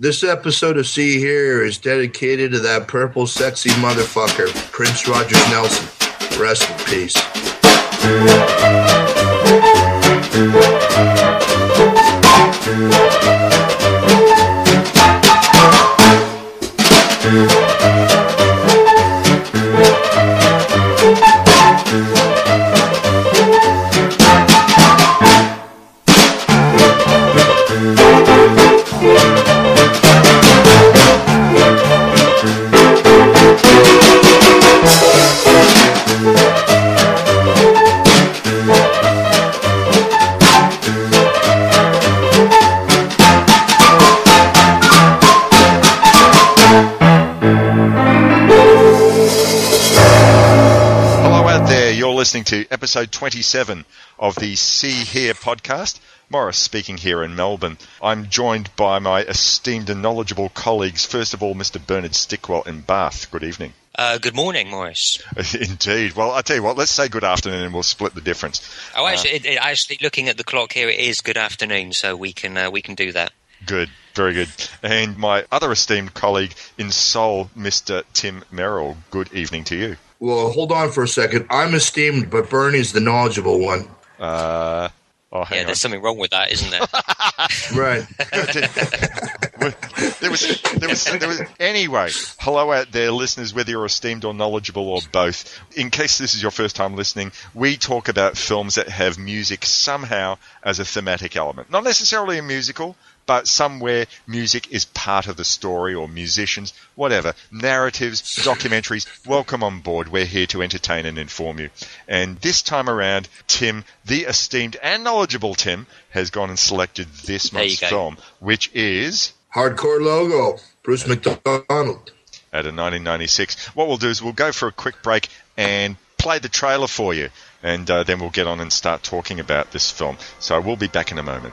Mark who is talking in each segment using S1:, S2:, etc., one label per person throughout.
S1: This episode of See Hear is dedicated to that purple sexy motherfucker, Prince Rogers Nelson. Rest in peace.
S2: To episode 27 of the See Hear podcast. Maurice speaking here in Melbourne. I'm joined by my esteemed and knowledgeable colleagues. First of all, Mr. Bernard Stickwell in Bath. Good evening.
S3: Uh, good morning, Maurice.
S2: Indeed. Well, I tell you what, let's say good afternoon and we'll split the difference.
S3: Oh, actually, it, it, actually, looking at the clock here, it is good afternoon, so we can uh, we can do that.
S2: Good, very good. And my other esteemed colleague in Seoul, Mr. Tim Merrill. Good evening to you.
S1: Well, hold on for a second. I'm esteemed, but Bernie's the knowledgeable one.
S2: Uh, oh,
S3: yeah,
S2: on.
S3: there's something wrong with that, isn't there?
S1: Right.
S2: there was, there was, there was. Anyway, hello out there, listeners, whether you're esteemed or knowledgeable or both. In case this is your first time listening, we talk about films that have music somehow as a thematic element. Not necessarily a musical, but somewhere music is part of the story or musicians, whatever. Narratives, documentaries, welcome on board. We're here to entertain and inform you. And this time around, Tim, the esteemed and knowledgeable Tim, has gone and selected this
S3: There
S2: month's film, which is
S1: Hardcore logo. Bruce McDonald.
S2: out of 1996. What we'll do is we'll go for a quick break and play the trailer for you, and uh, then we'll get on and start talking about this film. So we'll be back in a moment.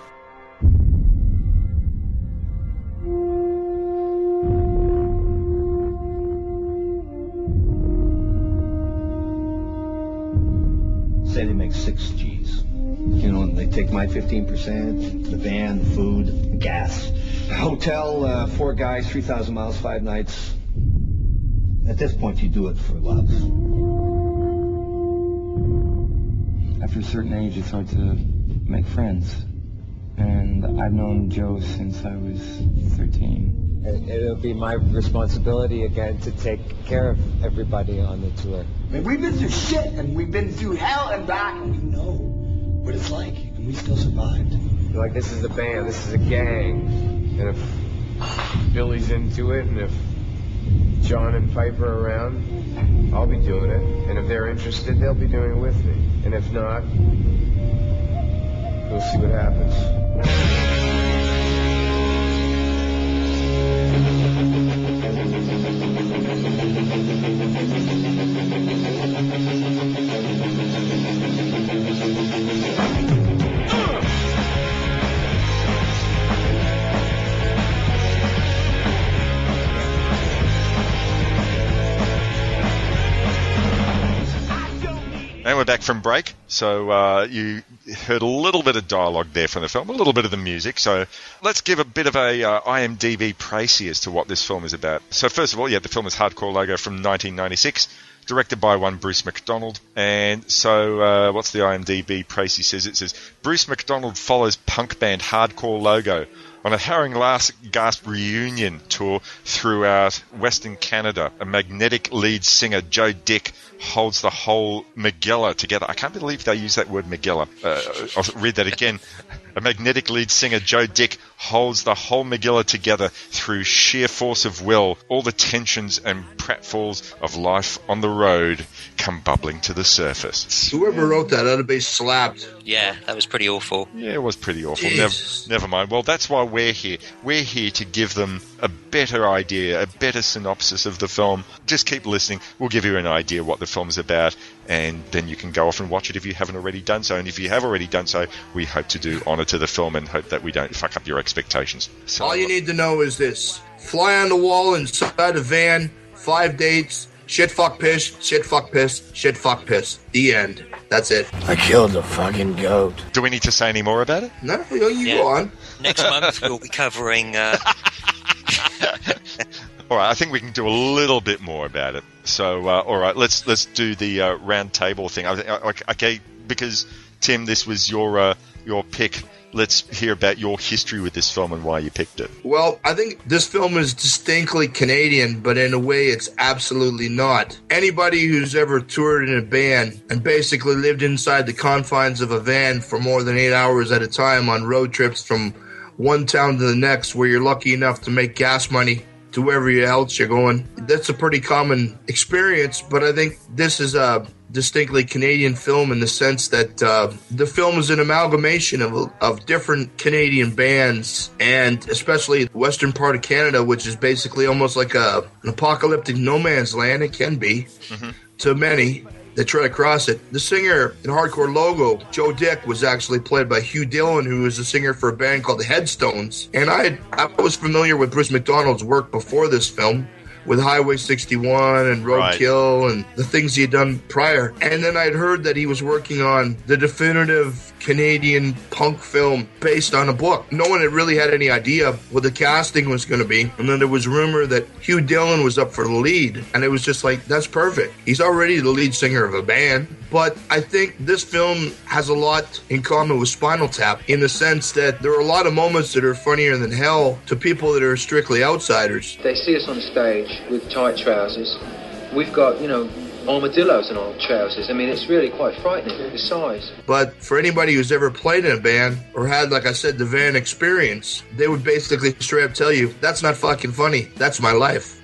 S4: Take my 15%, the van, the food, the gas. Hotel, uh, four guys, 3,000 miles, five nights. At this point, you do it for love.
S5: After a certain age, it's hard to make friends. And I've known Joe since I was 13.
S6: It- It'll be my responsibility again to take care of everybody on the tour.
S7: I mean, we've been through shit, and we've been through hell and back, and we know what it's like, and we still survived.
S6: Like this is a band, this is a gang, and if Billy's into it, and if John and Piper are around, I'll be doing it. And if they're interested, they'll be doing it with me. And if not, we'll see what happens.
S2: Back from break. So uh, you heard a little bit of dialogue there from the film, a little bit of the music. So let's give a bit of a uh, IMDb précis as to what this film is about. So first of all, yeah, the film is Hardcore Logo from 1996, directed by one Bruce McDonald. And so uh, what's the IMDb précis says? It says Bruce McDonald follows punk band Hardcore Logo on a harrowing last gasp reunion tour throughout Western Canada. A magnetic lead singer, Joe Dick, holds the whole Megillah together. I can't believe they use that word Megillah. Uh, I'll read that again. A magnetic lead singer, Joe Dick, holds the whole Megillah together through sheer force of will. All the tensions and pratfalls of life on the road come bubbling to the surface.
S1: Whoever wrote that ought to be slapped.
S3: yeah, that was pretty awful.
S2: Yeah, it was pretty awful. Never, never mind. Well, that's why we're here. We're here to give them a better idea, a better synopsis of the film. Just keep listening. We'll give you an idea what the film's about, and then you can go off and watch it if you haven't already done so. And if you have already done so, we hope to do honour to the film and hope that we don't fuck up your expectations. So,
S1: All you need to know is this: fly on the wall inside a van, five dates, shit, fuck, piss, shit, fuck, piss, shit, fuck, piss. The end. That's it.
S7: I killed a fucking goat.
S2: do we need to say any more about it?
S1: No, you
S3: Yeah.
S1: go on.
S3: Next month we'll be covering uh,
S2: All right, I think we can do a little bit more about it. So, uh, all right, let's let's do the uh, round table thing. I, I, okay, because Tim, this was your uh, your pick. Let's hear about your history with this film and why you picked it.
S1: Well, I think this film is distinctly Canadian, but in a way it's absolutely not. Anybody who's ever toured in a band and basically lived inside the confines of a van for more than eight hours at a time on road trips from one town to the next where you're lucky enough to make gas money to wherever else you're going. That's a pretty common experience, but I think this is a distinctly Canadian film in the sense that uh, the film is an amalgamation of, of different Canadian bands and especially the western part of Canada, which is basically almost like a, an apocalyptic no man's land. It can be to many that try to cross it. The singer in Hardcore Logo, Joe Dick, was actually played by Hugh Dillon, who was a singer for a band called the Headstones. And I, I was familiar with Bruce McDonald's work before this film with Highway 61 and Roadkill and the things he had done prior. And then I'd heard that he was working on the definitive Canadian punk film based on a book. No one had really had any idea what the casting was going to be. And then there was rumor that Hugh Dillon was up for the lead. And it was just like, that's perfect. He's already the lead singer of a band. But I think this film has a lot in common with Spinal Tap in the sense that there are a lot of moments that are funnier than hell to people that are strictly outsiders.
S8: They see us on stage with tight trousers. We've got, you know, armadillos in our trousers. I mean, it's really quite frightening, the size.
S1: But for anybody who's ever played in a band or had, like I said, the van experience, they would basically straight up tell you, that's not fucking funny. That's my life.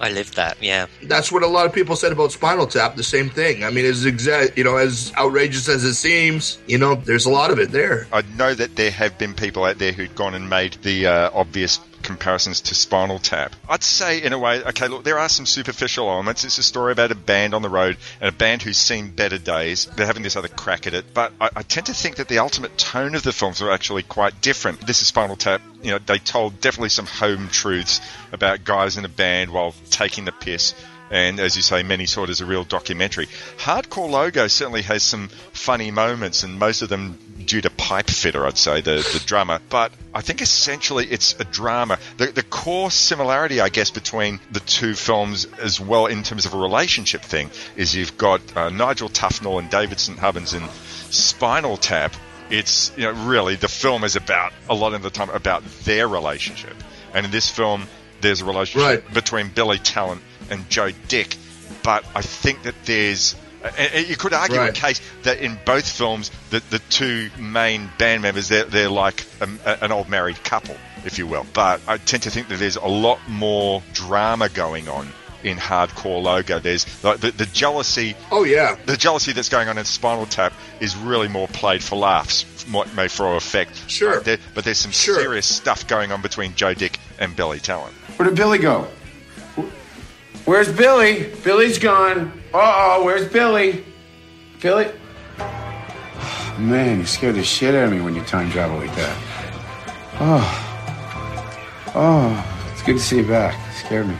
S3: I lived that, yeah.
S1: That's what a lot of people said about Spinal Tap. The same thing. I mean, as exact, you know, as outrageous as it seems, you know, there's a lot of it there.
S2: I know that there have been people out there who'd gone and made the uh, obvious comparisons to Spinal Tap. I'd say, in a way, okay, look, there are some superficial elements. It's a story about a band on the road and a band who's seen better days. They're having this other crack at it. But I, I tend to think that the ultimate tone of the films are actually quite different. This is Spinal Tap. You know, they told definitely some home truths about guys in a band while taking the piss and as you say, many saw it as a real documentary. Hardcore Logo certainly has some funny moments, and most of them due to Pipe Fitter, I'd say, the, the drummer. But I think essentially it's a drama. The, the core similarity, I guess, between the two films as well in terms of a relationship thing is you've got uh, Nigel Tufnel and David St. Hubbins in Spinal Tap. It's, you know, really the film is about, a lot of the time, about their relationship. And in this film, there's a relationship
S1: Right.
S2: between Billy Tallent and Joe Dick, but I think that there's. and- and You could argue a case that in both films, the, the two main band members, they're, they're like a, an old married couple, if you will. But I tend to think that there's a lot more drama going on in Hardcore Logo. There's like the, the jealousy
S1: Oh, yeah.
S2: the jealousy that's going on in Spinal Tap is really more played for laughs, more more for effect.
S1: Sure.
S2: Uh, there- but there's some
S1: Sure.
S2: serious stuff going on between Joe Dick and Billy Tallent.
S9: Where did Billy go? Where's Billy? Billy's gone. Uh oh, where's Billy? Billy? Man, you scared the shit out of me when you time travel like that. Oh. Oh, it's good to see you back. You scared me.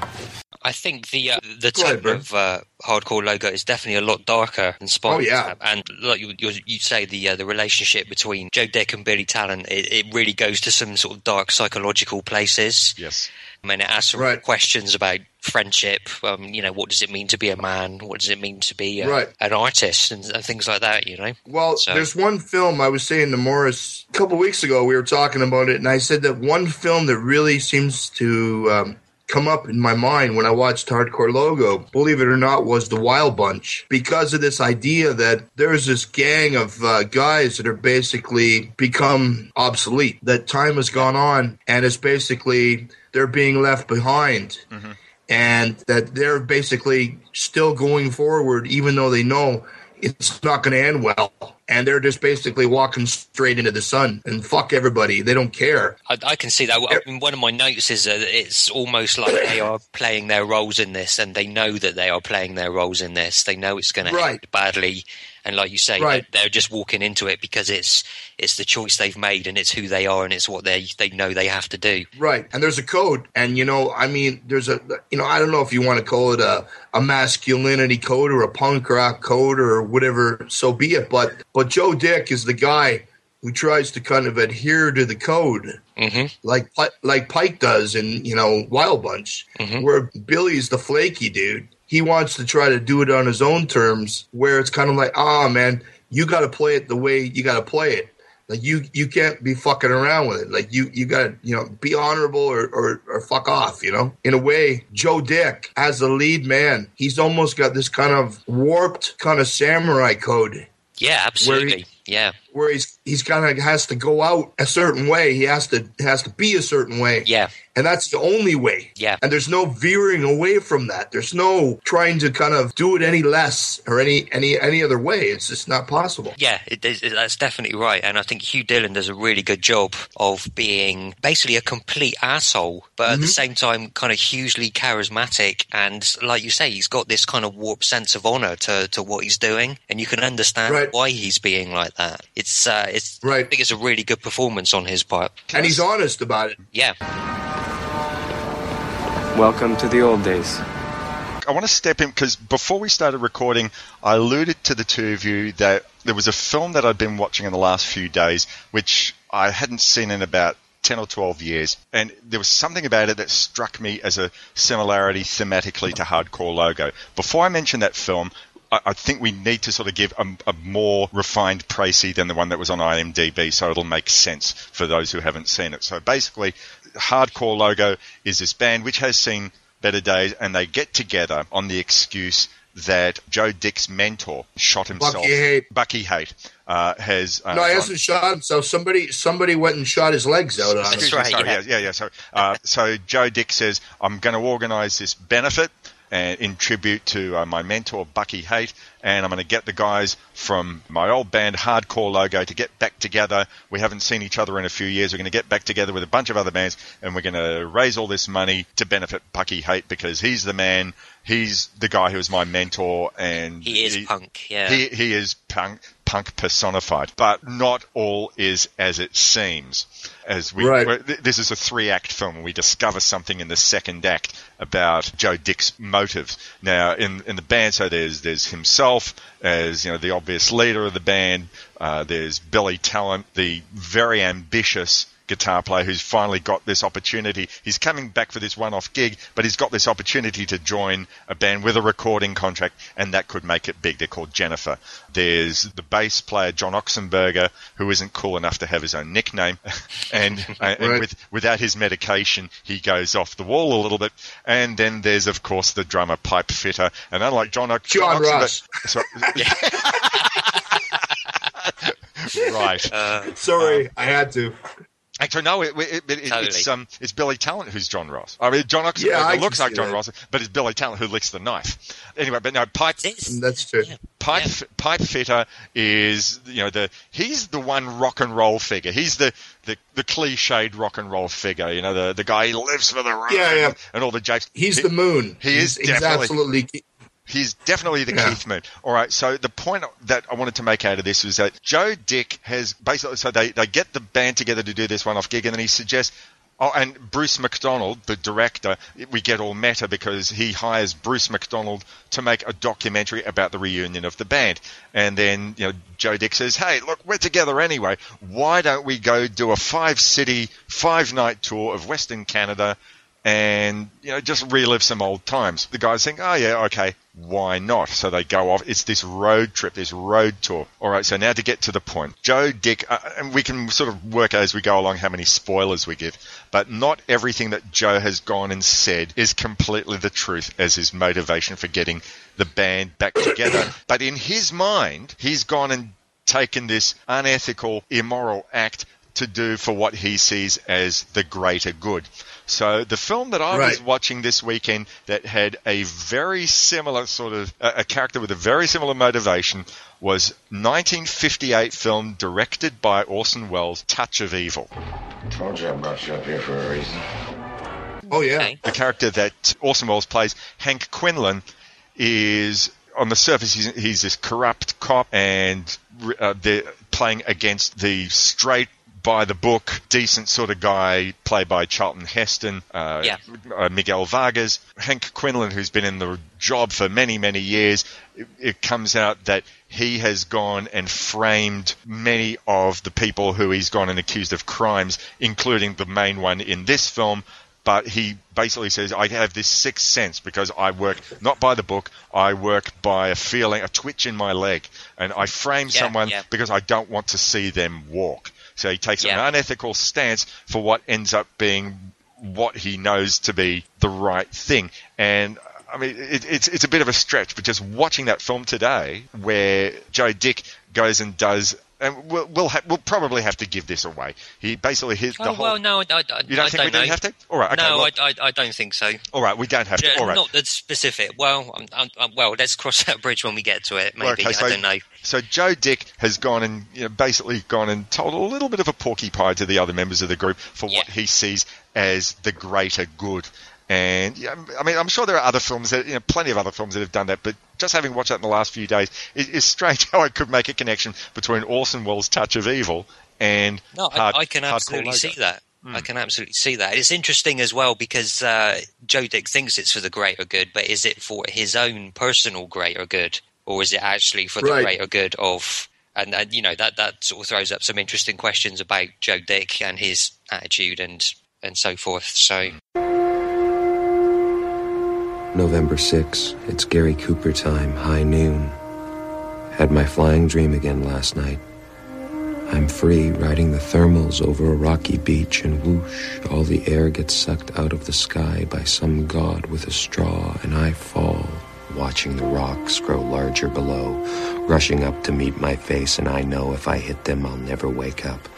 S3: I think the uh, the
S1: Go ahead,
S3: of uh, hardcore logo is definitely a lot darker than Spinal
S1: Oh, yeah.
S3: Tap. and like you, you, you say, the uh, the relationship between Joe Dick and Billy Tallent, it, it really goes to some sort of dark psychological places.
S2: Yes.
S3: I mean, it asks
S1: Right.
S3: questions about friendship. Um, you know, what does it mean to be a man? What does it mean to be uh,
S1: Right.
S3: an artist and, and things like that? You know.
S1: Well,
S3: So-
S1: there's one film I was saying to Maurice a couple weeks ago. We were talking about it, and I said that one film that really seems to um, come up in my mind when I watched Hardcore Logo, believe it or not, was the Wild Bunch because of this idea that there's this gang of uh, guys that are basically become obsolete. That time has gone on, and it's basically they're being left behind mm-hmm. and that they're basically still going forward, even though they know it's not going to end well. And they're just basically walking straight into the sun and fuck everybody. They don't care.
S3: I, I can see that. I mean, one of my notes is that it's almost like they are playing their roles in this, and they know that they are playing their roles in this. They know it's going to
S1: Right.
S3: end badly, and like you say,
S1: Right.
S3: they're, just walking into it because it's it's the choice they've made, and it's who they are, and it's what they they know they have to do.
S1: Right. And there's a code. And, you know, I mean, there's a, you know, I don't know if you want to call it a, a masculinity code or a punk rock code or whatever, so be it. But, but Joe Dick is the guy who tries to kind of adhere to the code,
S3: hmm
S1: like like Pike does in you know Wild Bunch,
S3: Mhm.
S1: where Billy's the flaky dude. He wants to try to do it on his own terms, where it's kind of like, ah, man, you got to play it the way you got to play it. Like you, you can't be fucking around with it. Like you, you got to, you know, be honorable or, or, or fuck off. You know, in a way, Joe Dick as the lead man, he's almost got this kind of warped kind of samurai code
S3: Yeah, absolutely. Yeah,
S1: where he's he's kind of has to go out a certain way. He has to has to be a certain way.
S3: yeah,
S1: And that's the only way.
S3: Yeah.
S1: And there's no veering away from that. There's no trying to kind of do it any less or any any any other way. It's just not possible.
S3: yeah. It, it, that's definitely right, and I think Hugh Dillon does a really good job of being basically a complete asshole, but at the mm-hmm. same time, kind of hugely charismatic. And like you say, he's got this kind of warped sense of honor to to what he's doing, and you can understand
S1: Right.
S3: why he's being like that. It's uh, it's I think it's a really good performance on his part.
S1: And he's honest about it.
S3: Yeah.
S5: Welcome to the old days.
S2: I want to step in because before we started recording, I alluded to the two of you that there was a film that I'd been watching in the last few days, which I hadn't seen in about 10 or 12 years. And there was something about it that struck me as a similarity thematically to Hardcore Logo. Before I mention that film, I I think we need to sort of give a, a more refined précis than the one that was on IMDb so it'll make sense for those who haven't seen it. So basically, Hardcore Logo is this band which has seen better days and they get together on the excuse that Joe Dick's mentor shot himself.
S1: Bucky Haight.
S2: Bucky Haight uh, has. Uh,
S1: No, he hasn't shot himself. Somebody somebody went and shot his legs out on him.
S3: That's right.
S2: Sorry,
S3: yeah.
S2: yeah, yeah, yeah. So, uh, so Joe Dick says, I'm going to organise this benefit and in tribute to uh, my mentor Bucky Haight, and I'm going to get the guys from my old band Hardcore Logo to get back together. We haven't seen each other in a few years. We're going to get back together with a bunch of other bands, and we're going to raise all this money to benefit Bucky Haight because he's the man. He's the guy who was my mentor, and
S3: He is punk, yeah.
S2: he he is punk punk personified. But not all is as it seems. As we
S1: Right.
S2: th- this is a three act film, and we discover something in the second act about Joe Dick's motives. Now, in in the band, so there's there's himself as you know the obvious leader of the band. Uh, there's Billy Tallent, the very ambitious guitar player who's finally got this opportunity. He's coming back for this one-off gig, but he's got this opportunity to join a band with a recording contract, and that could make it big. They're called Jennifer. There's the bass player John Oxenberger, who isn't cool enough to have his own nickname, and, uh, and with without his medication, he goes off the wall a little bit. And then there's of course the drummer Pipe Fitter, and unlike John, O-
S1: John
S2: Oxenberger-
S1: Ross.
S2: Sorry. right.
S3: Uh,
S1: Sorry, I had to.
S2: Actually, no, it, it, it, it-
S3: Totally.
S2: it's um, it's Billy Tallent who's John Ross. I mean, John Oxenberger
S1: Yeah, I
S2: looks like John
S1: that.
S2: Ross, but it's Billy Tallent who licks the knife. Anyway, but no, Pipe.
S1: That's true.
S2: Pipe
S3: Yeah.
S2: Pipe Fitter is you know the he's the one rock and roll figure. He's the the, the cliched rock and roll figure. You know the the guy who lives for the road
S1: Yeah, yeah.
S2: and all the jokes.
S1: He's
S2: He-
S1: the moon.
S2: he is
S1: He's, he's absolutely.
S2: He's definitely the
S1: Yeah.
S2: Keith Moon. All right. So the point that I wanted to make out of this was that Joe Dick has basically so they they get the band together to do this one-off gig, and then he suggests. Oh, and Bruce McDonald, the director, we get all meta because he hires Bruce McDonald to make a documentary about the reunion of the band. And then, you know, Joe Dick says, hey, look, we're together anyway. Why don't we go do a five city, five night tour of Western Canada and you know just relive some old times. The guys think, oh yeah, okay, why not? So they go off. It's this road trip, this road tour. All right, so now to get to the point, Joe Dick, uh, and we can sort of work as we go along how many spoilers we give, but not everything that Joe has gone and said is completely the truth as his motivation for getting the band back together. but in his mind, he's gone and taken this unethical, immoral act to do for what he sees as the greater good. So the film that I was watching this weekend that had a very similar sort of a, a character with a very similar motivation was 1958 film directed by Orson Welles, Touch of Evil.
S10: I Told you I brought you up here for a reason.
S1: Oh yeah.
S3: Okay.
S2: The character that Orson Welles plays, Hank Quinlan, is on the surface he's, he's this corrupt cop, and uh, they're playing against the straight by the book, decent sort of guy, played by Charlton Heston, uh,
S3: Yeah.
S2: uh, Miguel Vargas, Hank Quinlan, who's been in the job for many, many years. It, it comes out that he has gone and framed many of the people who he's gone and accused of crimes, including the main one in this film. But he basically says, I have this sixth sense because I work not by the book, I work by a feeling, a twitch in my leg. And I frame
S3: Yeah,
S2: someone
S3: yeah.
S2: because I don't want to see them walk. So he takes
S3: Yeah.
S2: an unethical stance for what ends up being what he knows to be the right thing. And I mean, it, it's it's a bit of a stretch, but just watching that film today, where Joe Dick goes and does, and we'll we'll, ha- we'll probably have to give this away. He basically his the
S3: Oh,
S2: whole.
S3: well, no, I, I,
S2: you don't
S3: I
S2: think
S3: don't
S2: we don't have to? All right, okay.
S3: no,
S2: well,
S3: I, I, I don't think so.
S2: all right, we don't have to. All right.
S3: Not the specific. Well, I'm, I'm, well, let's cross that bridge when we get to it. Maybe
S2: Well, okay, so-
S3: I don't know.
S2: So Joe Dick has gone and you know, basically gone and told a little bit of a porcupine to the other members of the group for what he sees as the greater good. And yeah, I mean, I'm sure there are other films that, you know, plenty of other films that have done that, but just having watched that in the last few days, it, it's strange how I could make a connection between Orson Welles' Touch of Evil and
S3: No,
S2: Hard-
S3: I, I can absolutely see that.
S2: Hmm.
S3: I can absolutely see that. It's interesting as well because uh, Joe Dick thinks it's for the greater good, but is it for his own personal greater good, or is it actually for the
S1: Right.
S3: greater good of? And, and you know that that sort of throws up some interesting questions about Joe Dick and his attitude and and so forth. So
S11: November 6. It's Gary Cooper time, high noon. Had my flying dream again last night. I'm free, riding the thermals over a rocky beach, and whoosh, all the air gets sucked out of the sky by some god with a straw, and I fall, watching the rocks grow larger below, rushing up to meet my face, and I know if I hit them, I'll never wake up.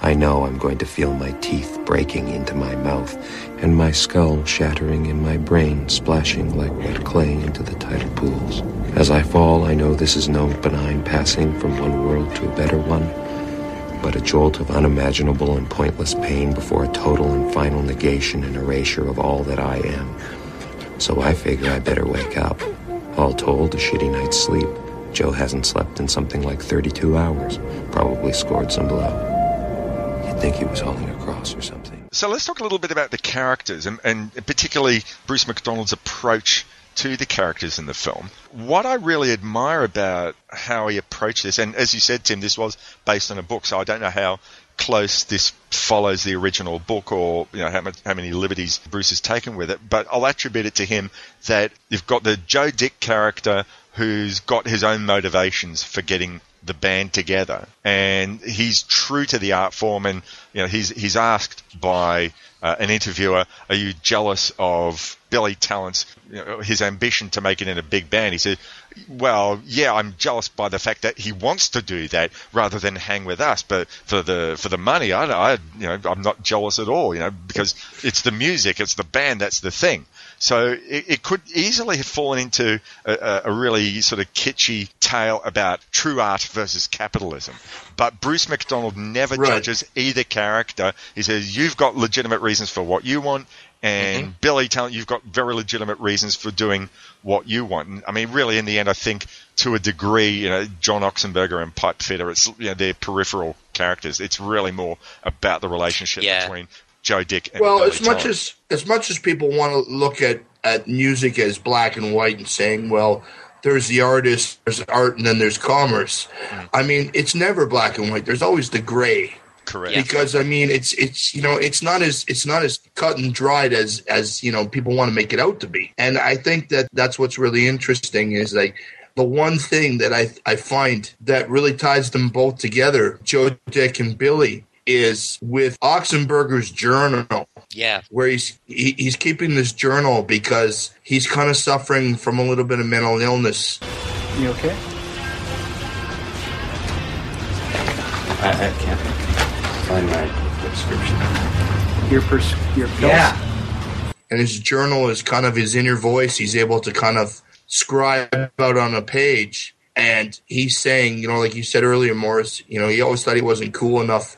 S11: I know I'm going to feel my teeth breaking into my mouth, and my skull shattering in my brain, splashing like wet clay into the tidal pools. As I fall, I know this is no benign passing from one world to a better one, but a jolt of unimaginable and pointless pain before a total and final negation and erasure of all that I am. So I figure I better wake up. All told, a shitty night's sleep. Joe hasn't slept in something like 32 hours. Probably scored some blow. Think he was hauling across or something.
S2: So let's talk a little bit about the characters and, and particularly Bruce McDonald's approach to the characters in the film. What I really admire about how he approached this, and as you said, Tim, this was based on a book, so I don't know how close this follows the original book or you know how, much, how many liberties Bruce has taken with it, but I'll attribute it to him that you've got the Joe Dick character who's got his own motivations for getting the band together, and he's true to the art form. And you know, he's he's asked by uh, an interviewer, "Are you jealous of Billy Tallent's you know, his ambition to make it in a big band?" He said, "Well, yeah, I'm jealous by the fact that he wants to do that rather than hang with us. But for the for the money, I, I you know, I'm not jealous at all. You know, because it's the music, it's the band, that's the thing." So it, it could easily have fallen into a, a, a really sort of kitschy tale about true art versus capitalism. But Bruce McDonald never
S1: Right.
S2: judges either character. He says, You've got legitimate reasons for what you want, and mm-hmm. Billy Tallent, you've got very legitimate reasons for doing what you want. And, I mean, really, in the end, I think to a degree, you know, John Oxenberger and Pipe Fitter, it's, you know, they're peripheral characters. It's really more about the relationship
S3: Yeah.
S2: between Joe Dick and
S1: Well,
S2: Billy
S1: as much
S2: Talent.
S1: as as much as people want to look at at music as black and white and saying, well, there's the artist, there's art, and then there's commerce. Mm-hmm. I mean, it's never black and white. There's always the gray.
S2: Correct.
S1: Because I mean, it's it's you know, it's not as it's not as cut and dried as as you know people want to make it out to be. And I think that that's what's really interesting is like the one thing that I I find that really ties them both together, Joe Dick and Billy, is with Oxenberger's journal
S3: yeah,
S1: where he's he, he's keeping this journal because he's kind of suffering from a little bit of mental illness.
S12: You okay?
S5: I, I can't find my prescription.
S12: Your pers- your pills?
S5: Yeah.
S1: And his journal is kind of his inner voice. He's able to kind of scribe out on a page. And he's saying, you know, like you said earlier, Maurice, you know, he always thought he wasn't cool enough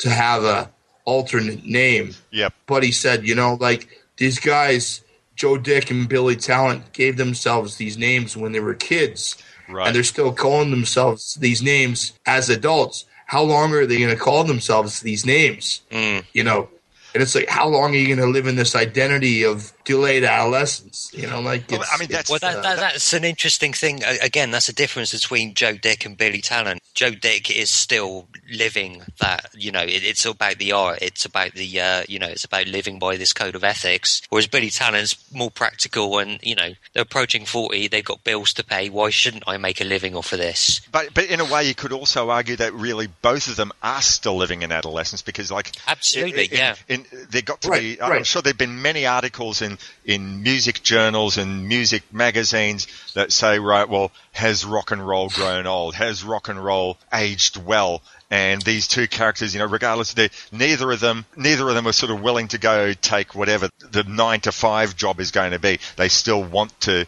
S1: to have a alternate name.
S2: Yep.
S1: But he said, you know, like these guys, Joe Dick and Billy Tallent, gave themselves these names when they were kids.
S2: Right.
S1: And they're still calling themselves these names as adults. how long are they going to call themselves these names?
S3: Mm.
S1: You know, and it's like, how long are you going to live in this identity of delayed adolescence? You know, like
S2: Well, I mean, that's
S3: Well, that,
S1: uh,
S3: that, that's an interesting thing. Again, that's a difference between Joe Dick and Billy Tallent. Joe Dick is still living that, you know, it, it's about the art. It's about the, uh, you know, it's about living by this code of ethics. Whereas Billy Tallent's more practical and, you know, they're approaching 40, they've got bills to pay. Why shouldn't I make a living off of this?
S2: But but in a way, you could also argue that really both of them are still living in adolescence because, like,
S3: Absolutely,
S2: in,
S3: yeah.
S2: in, there got to
S1: Right,
S2: be. I'm sure there've been many articles in in music journals and music magazines that say, right, well, has rock and roll grown old? Has rock and roll aged well? And these two characters, you know, regardless of their, neither of them, neither of them are sort of willing to go take whatever the nine to five job is going to be. They still want to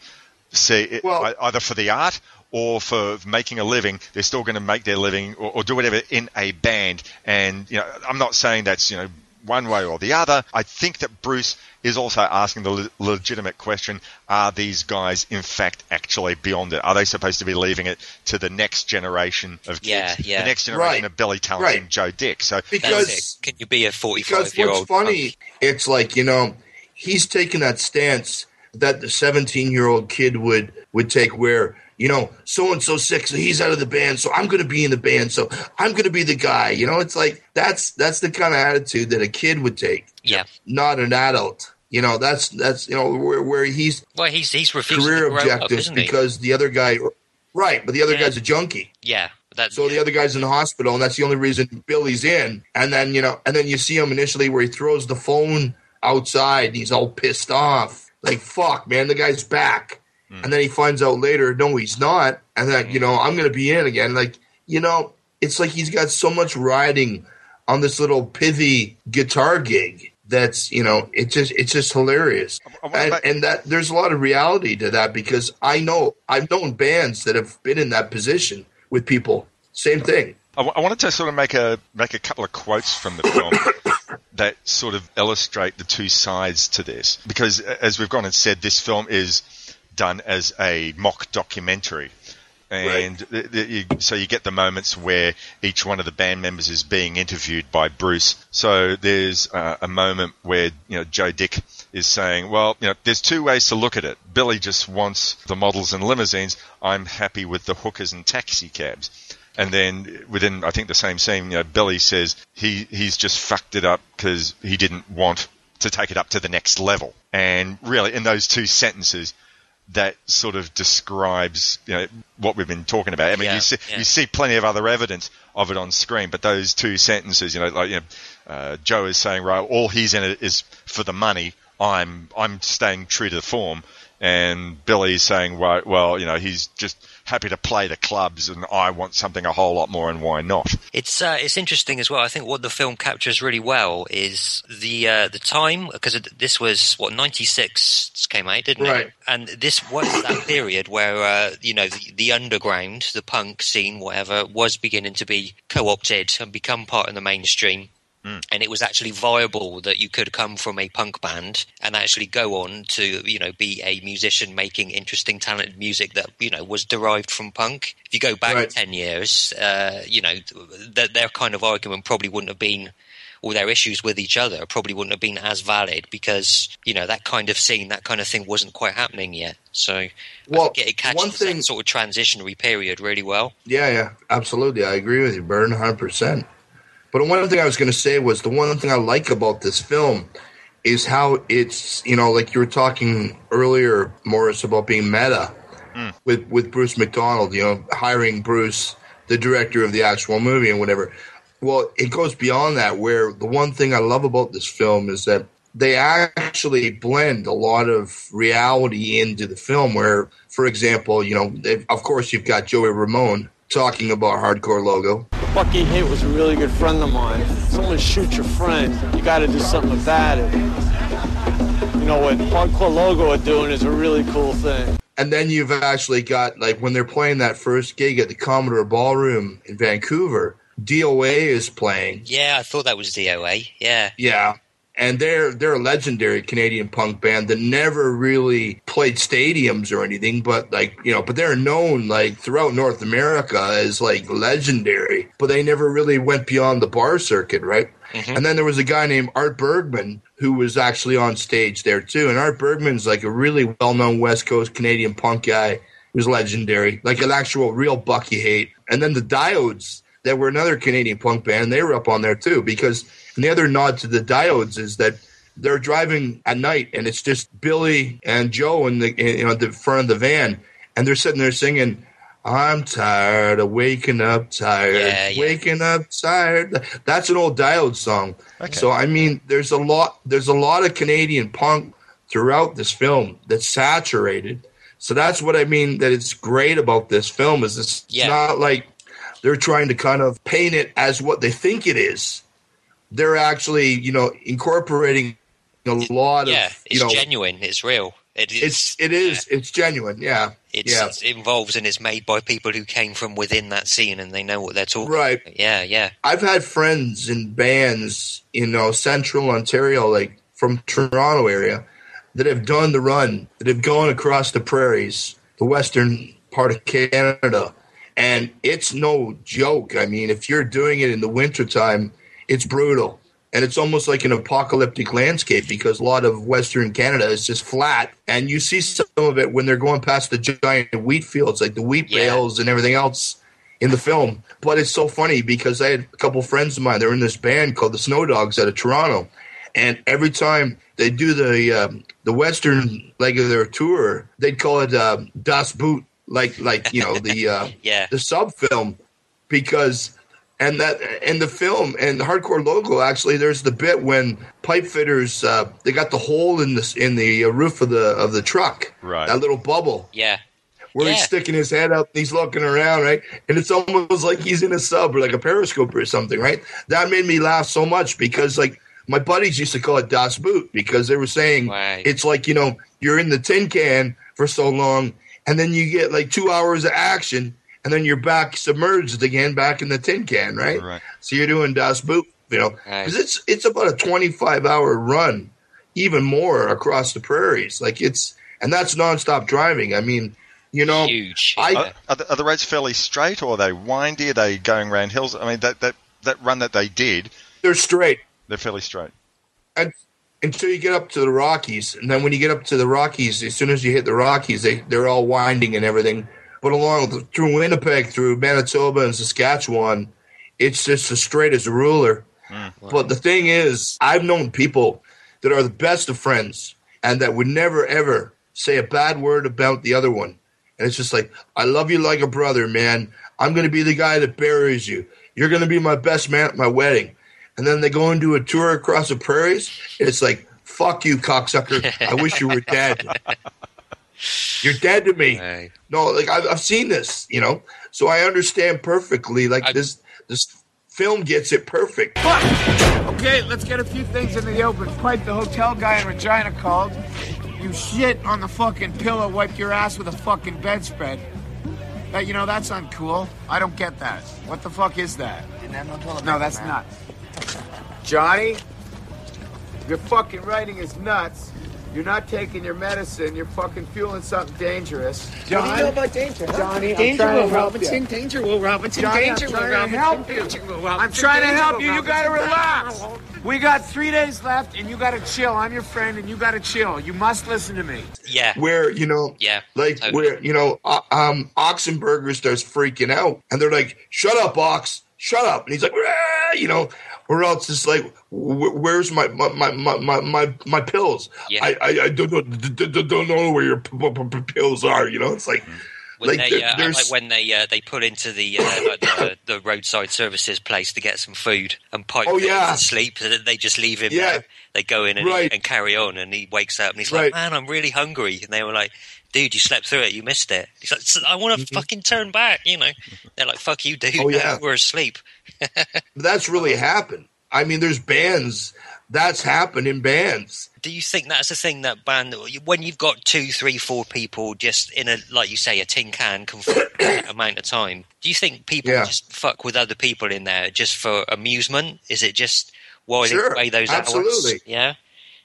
S2: see it,
S1: Well-
S2: either for the art or for making a living. They're still going to make their living or, or do whatever in a band. And you know, I'm not saying that's you know one way or the other. I think that Bruce is also asking the le- legitimate question: Are these guys in fact actually beyond it? Are they supposed to be leaving it to the next generation of kids?
S3: Yeah, yeah.
S2: The next generation
S1: Right,
S2: of Billy Talent
S1: right.
S2: and Joe Dick. So
S1: because.
S3: Can you be a
S1: because
S3: 45 year old?
S1: Because what's
S3: old?
S1: funny, it's like you know, he's taking that stance that the 17 year old kid would would take, where you know, so and so sick, so he's out of the band, so I'm going to be in the band, so I'm going to be the guy. You know, it's like that's that's the kind of attitude that a kid would take,
S3: Yeah.
S1: not an adult. You know, that's that's you know where where he's
S3: Well, he's, he's refusing
S1: career
S3: up,
S1: objectives
S3: isn't
S1: because the other guy, right? But the other
S3: Yeah.
S1: guy's a junkie.
S3: Yeah. That,
S1: So the other guy's in the hospital, and that's the only reason Billy's in. And then you know, and then you see him initially where he throws the phone outside, and he's all pissed off, like "fuck, man, the guy's back." And then he finds out later, no, he's not. And then you know, I'm gonna be in again. Like you know, it's like he's got so much riding on this little pithy guitar gig. That's you know, it's just it's just hilarious, and, and that there's a lot of reality to that because I know I've known bands that have been in that position with people. Same thing.
S2: I, w- I wanted to sort of make a make a couple of quotes from the film that sort of illustrate the two sides to this, because as we've gone and said, this film is done as a mock documentary. And th- th- you, so you get the moments where each one of the band members is being interviewed by Bruce. So there's uh, a moment where you know Joe Dick is saying, "Well, you know, there's two ways to look at it. Billy just wants the models and limousines. I'm happy with the hookers and taxi cabs." And then within, I think the same scene, you know, Billy says he he's just fucked it up because he didn't want to take it up to the next level. And really, in those two sentences, that sort of describes you know what we've been talking about. I mean,
S3: Yeah,
S2: you see
S3: yeah.
S2: you see plenty of other evidence of it on screen, but those two sentences, you know, like you know, uh, Joe is saying, right, all he's in it is for the money. I'm I'm staying true to the form, and Billy's saying, right, well, you know, he's just happy to play the clubs, and I want something a whole lot more, and why not?
S3: It's uh, it's interesting as well. I think what the film captures really well is the uh, the time because this was what ninety six came out, didn't
S1: Right.
S3: it? And this was that period where uh, you know the, the underground, the punk scene, whatever, was beginning to be co opted and become part of the mainstream. And it was actually viable that you could come from a punk band and actually go on to, you know, be a musician making interesting, talented music that, you know, was derived from punk. If you go back
S1: Right.
S3: 10 years, uh, you know, th- their kind of argument probably wouldn't have been, or their issues with each other probably wouldn't have been as valid because, you know, that kind of scene, that kind of thing wasn't quite happening yet. So I think it catches
S1: one thing-
S3: that sort of transitionary period really well.
S1: Yeah, yeah, absolutely. I agree with you, Burn, hundred percent. But one thing I was going to say was the one thing I like about this film is how it's you know like you were talking earlier, Maurice, about being meta hmm. with with Bruce McDonald. You know, hiring Bruce, the director of the actual movie and whatever. Well, it goes beyond that. Where the one thing I love about this film is that they actually blend a lot of reality into the film. Where, for example, you know, of course, you've got Joey Ramone talking about hardcore logo.
S12: Bucky Haight was a really good friend of mine. Someone shoot your friend, you got to do something about it. You know what Hardcore Logo are doing is a really cool thing.
S1: And then you've actually got like when they're playing that first gig at the Commodore Ballroom in Vancouver, DOA is playing.
S3: Yeah, I thought that was DOA. Yeah.
S1: Yeah. And they're they're a legendary Canadian punk band that never really played stadiums or anything, but like you know, but they're known like throughout North America as like legendary, but they never really went beyond the bar circuit, right?
S3: Mhm.
S1: And then there was a guy named Art Bergman who was actually on stage there too, and Art Bergman's like a really well-known West Coast Canadian punk guy. He was legendary, like an actual real Bucky Haight. And then the Diodes, that were another Canadian punk band, they were up on there too because the other nod to the Diodes is that they're driving at night and it's just Billy and Joe in the in, you know the front of the van and they're sitting there singing I'm tired of waking up tired
S3: Yeah, yeah.
S1: waking up tired that's an old Diode song so I mean there's a lot there's a lot of Canadian punk throughout this film that's saturated so that's what I mean that it's great about this film is it's
S3: Yeah.
S1: not like they're trying to kind of paint it as what they think it is they're actually, you know, incorporating a lot
S3: yeah,
S1: of,
S3: it's
S1: you know,
S3: genuine. It's real. It is.
S1: it's it is it's genuine. Yeah,
S3: It's,
S1: yeah,
S3: it's involved and it's made by people who came from within that scene and they know what they're talking.
S1: right.
S3: about. Yeah, yeah.
S1: I've had friends in bands, you know, Central Ontario, like from Toronto area, that have done the run, that have gone across the prairies, the western part of Canada, and it's no joke. I mean, if you're doing it in the wintertime, it's brutal. And it's almost like an apocalyptic landscape because a lot of Western Canada is just flat. And you see some of it when they're going past the giant wheat fields, like the wheat
S3: Yeah.
S1: bales and everything else in the film. But it's so funny because I had a couple friends of mine. They're in this band called the Snow Dogs out of Toronto, and every time they do the um, the western leg of their tour, they'd call it um, Das Boot, like like you know the uh,
S3: Yeah.
S1: the sub film, because and that and the film and the hardcore logo actually there's the bit when pipe fitters uh, they got the hole in the in the uh, roof of the of the truck,
S2: Right.
S1: That little bubble
S3: Yeah.
S1: where
S3: Yeah.
S1: he's sticking his head up and he's looking around, right? And it's almost like he's in a sub or like a periscope or something, right? That made me laugh so much because like my buddies used to call it Das Boot because they were saying
S3: Right.
S1: it's like, you know, you're in the tin can for so long and then you get like two hours of action and then you're back submerged again back in the tin can, right?
S2: Right.
S1: So you're doing Das Boot, you know,
S3: Right.
S1: because it's it's about a 25 hour run, even more across the prairies. Like it's and that's nonstop driving. I mean, you know,
S3: Huge.
S1: I-
S2: Are, are, the, are the roads fairly straight, or are they windy? Are they going around hills? I mean, that that that run that they did,
S1: they're straight.
S2: they're fairly straight.
S1: and until you get up to the Rockies, and then when you get up to the Rockies, as soon as you hit the Rockies, they they're all winding and everything. But along the- through Winnipeg, through Manitoba and Saskatchewan, it's just as straight as a ruler. Hmm. But the thing is, I've known people that are the best of friends and that would never ever say a bad word about the other one. And it's just like, I love you like a brother, man. I'm going to be the guy that buries you. You're going to be my best man at my wedding. And then they go and do a tour across the prairies. It's like, fuck you, cocksucker. I wish you were dead. You're dead to me.
S3: Right.
S1: No, like I've, I've seen this, you know, so I understand perfectly. Like
S3: I-
S1: this, this film gets it perfect.
S9: Okay, let's get a few things in the open. Quite the hotel guy in Regina called. You shit on the fucking pillow, wiped your ass with a fucking bedspread. That you know that's uncool. I don't get that. What the fuck is that? No, that's nuts. Johnny, your fucking writing is nuts. You're not taking your medicine. You're fucking fueling something dangerous. John,
S13: What do you know about danger?
S9: Johnny, I'm
S13: danger,
S9: trying to
S13: Will
S9: help
S13: Robinson.
S9: you.
S13: Danger, Will Robinson.
S9: Johnny,
S13: danger,
S9: I'm
S13: Will
S9: trying to
S13: Robinson.
S9: help you.
S13: Danger, Will Robinson.
S9: I'm trying to help you. You gotta relax. We got three days left, and you gotta chill. I'm your friend, and you gotta chill. You must listen to me.
S3: Yeah.
S1: Where you know,
S3: Yeah.
S1: like
S3: totally.
S1: where you know, uh, um, Oxenberger starts freaking out, and they're like, "Shut up, Ox! Shut up!" And he's like, "Ah," you know, or else it's like, "Where's my my my my my, my, pills?
S3: Yeah.
S1: I, I I don't know don't know where your pills are." You know, it's like,
S3: When
S1: like
S3: they, uh, like when they uh, they pull into the, uh, like the the roadside services place to get some food and pipe
S1: Oh, yeah.
S3: so that they just leave him
S1: Yeah.
S3: there. They go in and,
S1: Right.
S3: and carry on, and he wakes up and he's
S1: Right.
S3: like, "Man, I'm really hungry." And they were like, "Dude, you slept through it. You missed it." He's like, "I want to fucking turn back." You know, they're like, "Fuck you, dude.
S1: Mm-hmm. Oh, yeah.
S3: we're asleep."
S1: That's really happened. I mean, there's bands that's happened in bands.
S3: Do you think that's the thing that band when you've got two, three, four people just in a like you say a tin can can amount of time? Do you think people
S1: Yeah.
S3: just fuck with other people in there just for amusement? Is it just why
S1: Sure,
S3: they weigh those
S1: absolutely.
S3: hours. Yeah.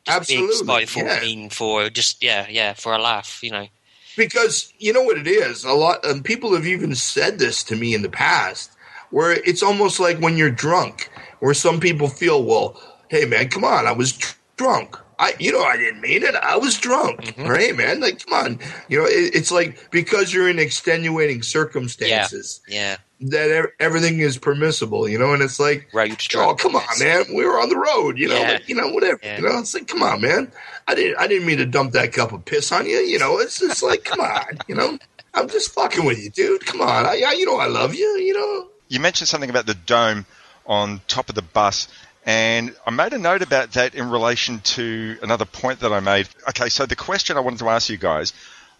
S3: Just
S1: Absolutely,
S3: being spiteful,
S1: yeah.
S3: mean for just yeah, yeah, for a laugh, you know.
S1: because you know what it is a lot and people have even said this to me in the past where it's almost like when you're drunk where some people feel well hey man come on i was dr- drunk. I you know i didn't mean it. I was drunk. Or hey man like come on. You know it, it's like because you're in extenuating circumstances
S3: Yeah.
S1: that ev- everything is permissible you know and it's like oh
S3: drunk.
S1: come on man we were on the road you know
S3: Yeah.
S1: like, you know whatever
S3: Yeah.
S1: you know it's like come on man. I didn't i didn't mean to dump that cup of piss on you you know it's just like come on you know. I'm just fucking with you dude. Come on I, I you know i love you you know
S2: You mentioned something about the dome on top of the bus, and I made a note about that in relation to another point that I made. Okay, so the question I wanted to ask you guys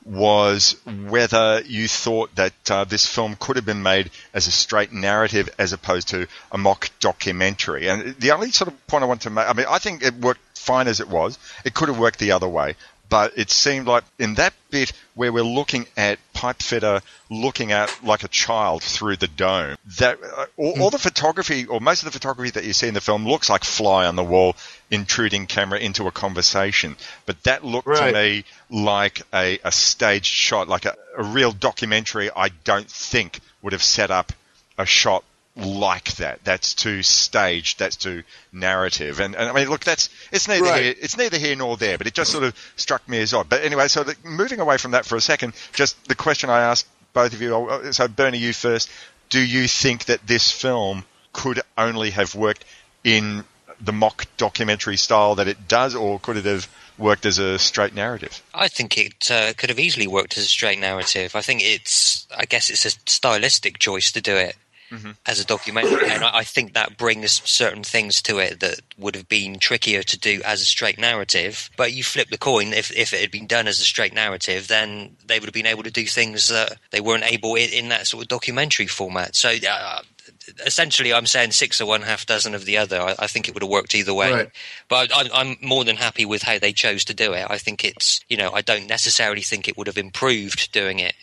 S2: was whether you thought that uh, this film could have been made as a straight narrative as opposed to a mock documentary. And the only sort of point I want to make, I mean, I think it worked fine as it was. It could have worked the other way. But it seemed like in that bit where we're looking at Pipefitter looking at like a child through the dome, that uh, all, all the photography or most of the photography that you see in the film looks like fly on the wall intruding camera into a conversation. But that looked
S1: Right.
S2: to me like a, a staged shot, like a, a real documentary. I don't think would have set up a shot like that. That's too staged. That's too narrative. And, and I mean, look, that's it's neither
S1: Right.
S2: here, it's neither here nor there. But it just sort of struck me as odd. But anyway, so the, moving away from that for a second, just the question I asked both of you. uh, So Bernie, you first. Do you think that this film could only have worked in the mock documentary style that it does, or could it have worked as a straight narrative?
S3: I think it uh, could have easily worked as a straight narrative. I think it's, I guess it's a stylistic choice to do it as a documentary, and I, I think that brings certain things to it that would have been trickier to do as a straight narrative. But you flip the coin, if if it had been done as a straight narrative, then they would have been able to do things that they weren't able in, in that sort of documentary format. So. Uh, Essentially, I'm saying six of one, half dozen of the other. I, I think it would have worked either way.
S1: Right.
S3: But I'm, I'm more than happy with how they chose to do it. I think it's, you know, I don't necessarily think it would have improved doing it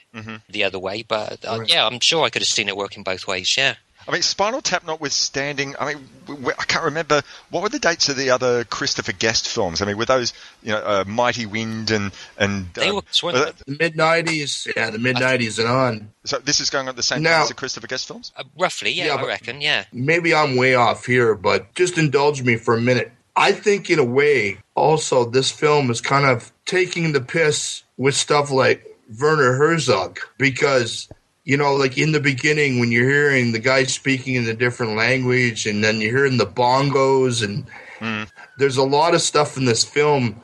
S3: the other way. But uh,
S1: Right.
S3: yeah, I'm sure I could have seen it working both ways. Yeah.
S2: I mean, Spinal Tap notwithstanding, I mean, w- w- I can't remember what were the dates of the other Christopher Guest films. I mean, were those you know uh, Mighty Wind and and
S3: They
S2: um,
S3: were swear
S2: uh,
S1: the mid 90s yeah the mid 90s and on
S2: so this is going on at the same
S1: Now-
S2: time as the Christopher Guest films.
S3: Uh, roughly, yeah,
S1: Yeah,
S3: I reckon. Yeah.
S1: maybe I'm way off here, but just indulge me for a minute. I think, in a way, also this film is kind of taking the piss with stuff like Werner Herzog because. You know, like in the beginning, when you're hearing the guy speaking in a different language, and then you're hearing the bongos, and mm. there's a lot of stuff in this film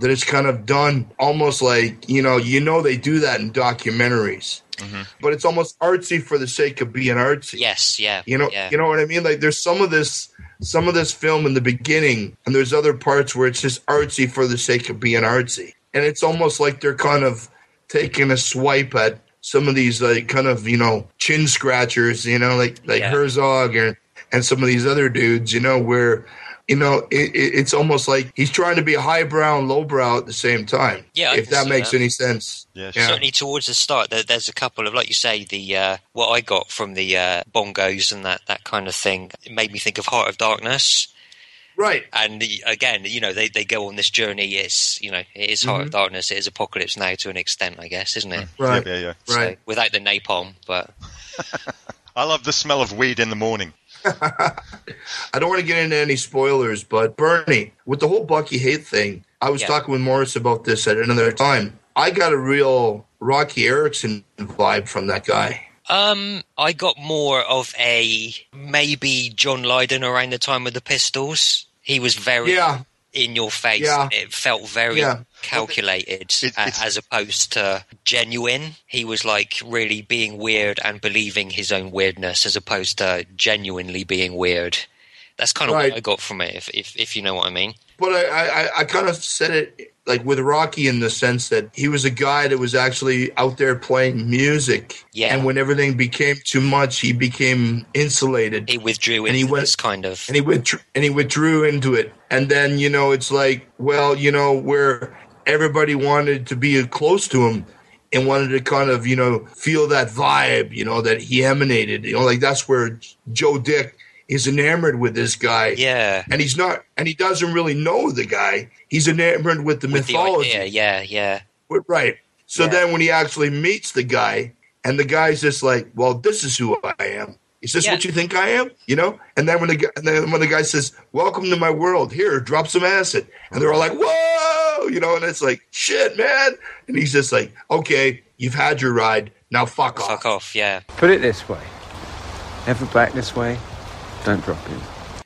S1: that is kind of done almost like you know, you know, they do that in documentaries, mm-hmm. but it's almost artsy for the sake of being artsy.
S3: Yes. Yeah.
S1: You know,
S3: Yeah.
S1: you know what I mean? Like there's some of this some of this film in the beginning and there's other parts where it's just artsy for the sake of being artsy. And it's almost like they're kind of taking a swipe at some of these like kind of, you know, chin scratchers, you know, like like
S3: Yeah.
S1: Herzog or and some of these other dudes, you know, where you know, it, it, it's almost like he's trying to be a highbrow and lowbrow at the same time.
S3: Yeah, I
S1: if that makes
S3: that.
S1: any sense.
S2: Yeah,
S1: Yeah.
S3: Certainly towards the start, there, there's a couple of, like you say, the uh, what I got from the uh, bongos and that, that kind of thing. It made me think of Heart of Darkness.
S1: Right.
S3: And again, you know, they, they go on this journey. It's you know, it is Heart
S1: Mm-hmm.
S3: of Darkness. It is Apocalypse Now to an extent, I guess, isn't it?
S1: Right.
S2: Yeah, yeah, yeah.
S3: So,
S1: Right.
S3: without the napalm, but
S2: I love the smell of weed in the morning.
S1: I don't want to get into any spoilers, but Bernie, with the whole Bucky Haight thing, I was
S3: Yeah.
S1: talking with Maurice about this at another time. I got a real Roky Erickson vibe from that guy.
S3: Um, I got more of a maybe John Lydon around the time of the Pistols. He was very
S1: Yeah.
S3: in your face.
S1: Yeah.
S3: It felt very
S1: Yeah.
S3: calculated
S2: It-
S3: a-
S2: it's-
S3: as opposed to genuine. He was like really being weird and believing his own weirdness as opposed to genuinely being weird. That's kind of
S1: Right.
S3: what I got from it, if, if if you know what I mean.
S1: But I, I, I kind of said it like with Roky in the sense that he was a guy that was actually out there playing music.
S3: Yeah.
S1: And when everything became too much, he became insulated.
S3: He withdrew
S1: And he
S3: into
S1: went-
S3: this kind of
S1: and he withdrew, and he withdrew into it. And then you know, it's like, well, you know, where everybody wanted to be close to him and wanted to kind of, you know, feel that vibe, you know, that he emanated. You know, like that's where Joe Dick is enamored with this guy.
S3: Yeah.
S1: And he's not, and he doesn't really know the guy. He's enamored with the
S3: With the
S1: mythology.
S3: idea, yeah, yeah.
S1: Right. So
S3: Yeah.
S1: then when he actually meets the guy, and the guy's just like, "Well, this is who I am. Is this
S3: Yeah.
S1: what you think I am?" You know. And then when the guy, and then when the guy says, "Welcome to my world. Here, drop some acid," and they're all like, "Whoa!" You know, and it's like, "Shit, man!" And he's just like, "Okay, you've had your ride. Now fuck off."
S3: Fuck off, yeah.
S5: Put it this way. Ever back this way, don't drop in.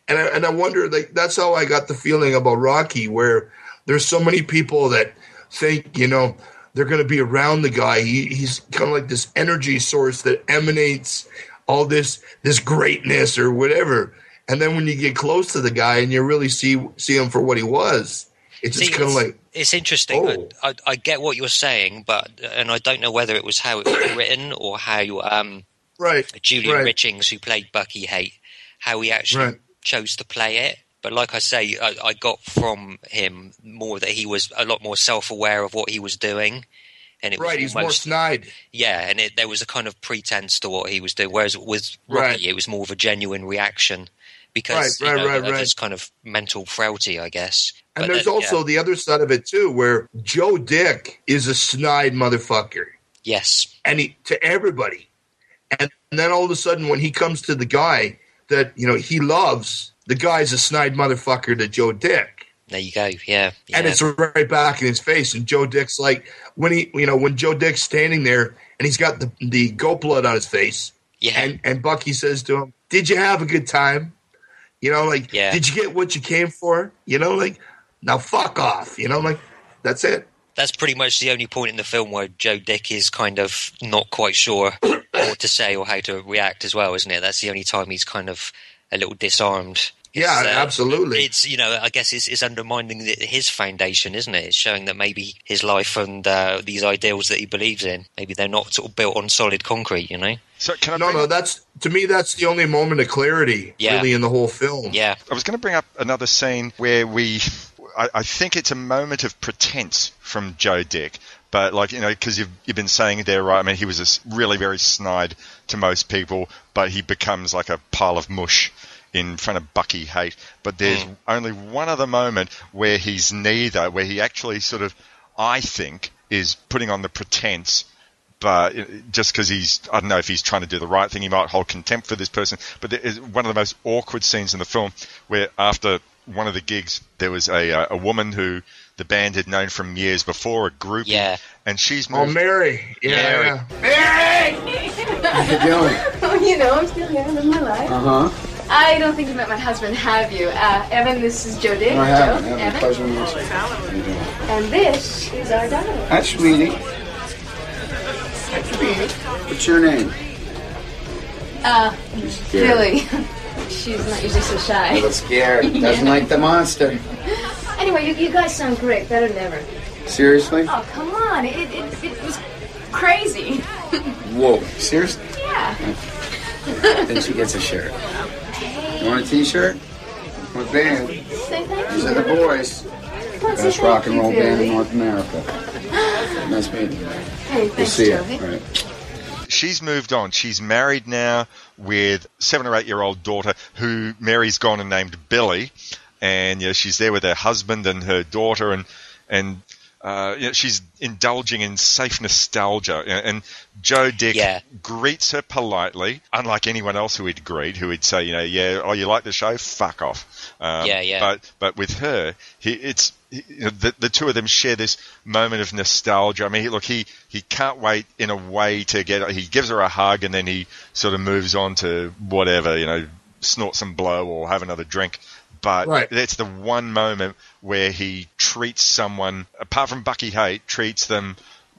S1: and I, and I wonder like that's how I got the feeling about Roky, where there's so many people that think you know they're going to be around the guy. He, he's kind of like this energy source that emanates all this this greatness or whatever. And then when you get close to the guy and you really see see him for what he was, it's just kind of like
S3: it's interesting.
S1: Oh.
S3: I, I, I get what you're saying, but and I don't know whether it was how it was written or how um,
S1: right
S3: Julian
S1: right.
S3: Richings, who played Bucky Haight, how he actually
S1: Right.
S3: chose to play it. But like I say, I, I got from him more that he was a lot more self-aware of what he was doing, and it
S1: right.
S3: was
S1: He's more snide.
S3: yeah, and it, there was a kind of pretense to what he was doing. Whereas with Roky,
S1: Right.
S3: it was more of a genuine reaction because
S1: Right, right,
S3: you know,
S1: right,
S3: of
S1: right.
S3: his kind of mental frailty, I guess.
S1: And
S3: But
S1: there's
S3: then-
S1: also
S3: yeah.
S1: the other side of it too, where Joe Dick is a snide motherfucker.
S3: yes,
S1: and he to everybody. And, and then all of a sudden, when he comes to the guy that you know he loves, the guy's a snide motherfucker to Joe Dick,
S3: there you go. Yeah, yeah.
S1: and it's right back in his face. And Joe Dick's like, when he, you know, when Joe Dick's standing there and he's got the the goat blood on his face,
S3: yeah.
S1: and and Bucky says to him, "Did you have a good time? You know, like,
S3: Yeah.
S1: did you get what you came for? You know, like, now fuck off. You know, like, that's it."
S3: That's pretty much the only point in the film where Joe Dick is kind of not quite sure what to say or how to react as well, isn't it? That's the only time he's kind of a little disarmed.
S1: Yeah,
S3: uh,
S1: absolutely.
S3: It's you know I guess it's, it's undermining the, his foundation, isn't it? It's showing that maybe his life and uh, these ideals that he believes in maybe they're not sort of built on solid concrete. You know?
S2: So can I
S1: No,
S2: bring
S1: no, that's to me. That's the only moment of clarity
S3: Yeah.
S1: really in the whole film.
S3: Yeah,
S2: I was going to bring up another scene where we, I, I think it's a moment of pretense from Joe Dick, but like you know, because you've you've been saying there, right? I mean, he was really very snide to most people, but he becomes like a pile of mush in front of Bucky Haight. But there's only one other moment where he's neither, where he actually sort of, I think, is putting on the pretense but uh, just because he's, I don't know if he's trying to do the right thing, he might hold contempt for this person. But there is one of the most awkward scenes in the film where after one of the gigs, there was a, uh, a woman who the band had known from years before, a group,
S3: yeah.
S2: and she's
S1: Oh. Mary. Yeah.
S2: Mary.
S1: yeah.
S7: How you doing?
S13: Oh, you know, I'm still here. I live my life.
S7: Uh huh.
S13: I don't think you met my husband, have you? Uh, Evan, this is Joe Dick.
S7: I haven't. I
S13: Joe,
S7: haven't.
S13: Evan.
S7: Pleasure to meet you. How you doing?
S13: And this is our daughter.
S7: Hi, sweetie. What's your name?
S13: Uh,
S7: scared.
S13: Billy. She's not usually so shy.
S7: A little scared. Doesn't like the monster.
S13: Anyway, you, you guys sound great. Better than ever.
S7: Seriously?
S13: Oh, come on. It, it, it was crazy.
S7: Whoa. Seriously?
S13: yeah.
S7: then she gets a shirt. You want a t-shirt? What band?
S13: Say thank
S7: These
S13: you.
S7: are the boys.
S13: Come on,
S7: Best rock and
S13: you,
S7: roll band in North America. Nice meeting you.
S13: Hey,
S7: We'll
S13: thanks,
S7: see you. All right.
S2: She's moved on. She's married now with seven or eight year old daughter who Mary's gone and named Billy, and you know, she's there with her husband and her daughter, and and uh, you know, she's indulging in safe nostalgia. And Joe Dick
S3: Yeah.
S2: greets her politely, unlike anyone else who he'd greet, who he'd say, you know, yeah, oh, you like the show? Fuck off. Um,
S3: Yeah, yeah.
S2: But but with her, he, it's he, you know, the, the two of them share this moment of nostalgia. I mean, he, look, he he can't wait in a way to get. He gives her a hug and then he sort of moves on to whatever, you know, snort some blow or have another drink. But
S1: Right.
S2: that's the one moment where he treats someone, apart from Bucky Haight, treats them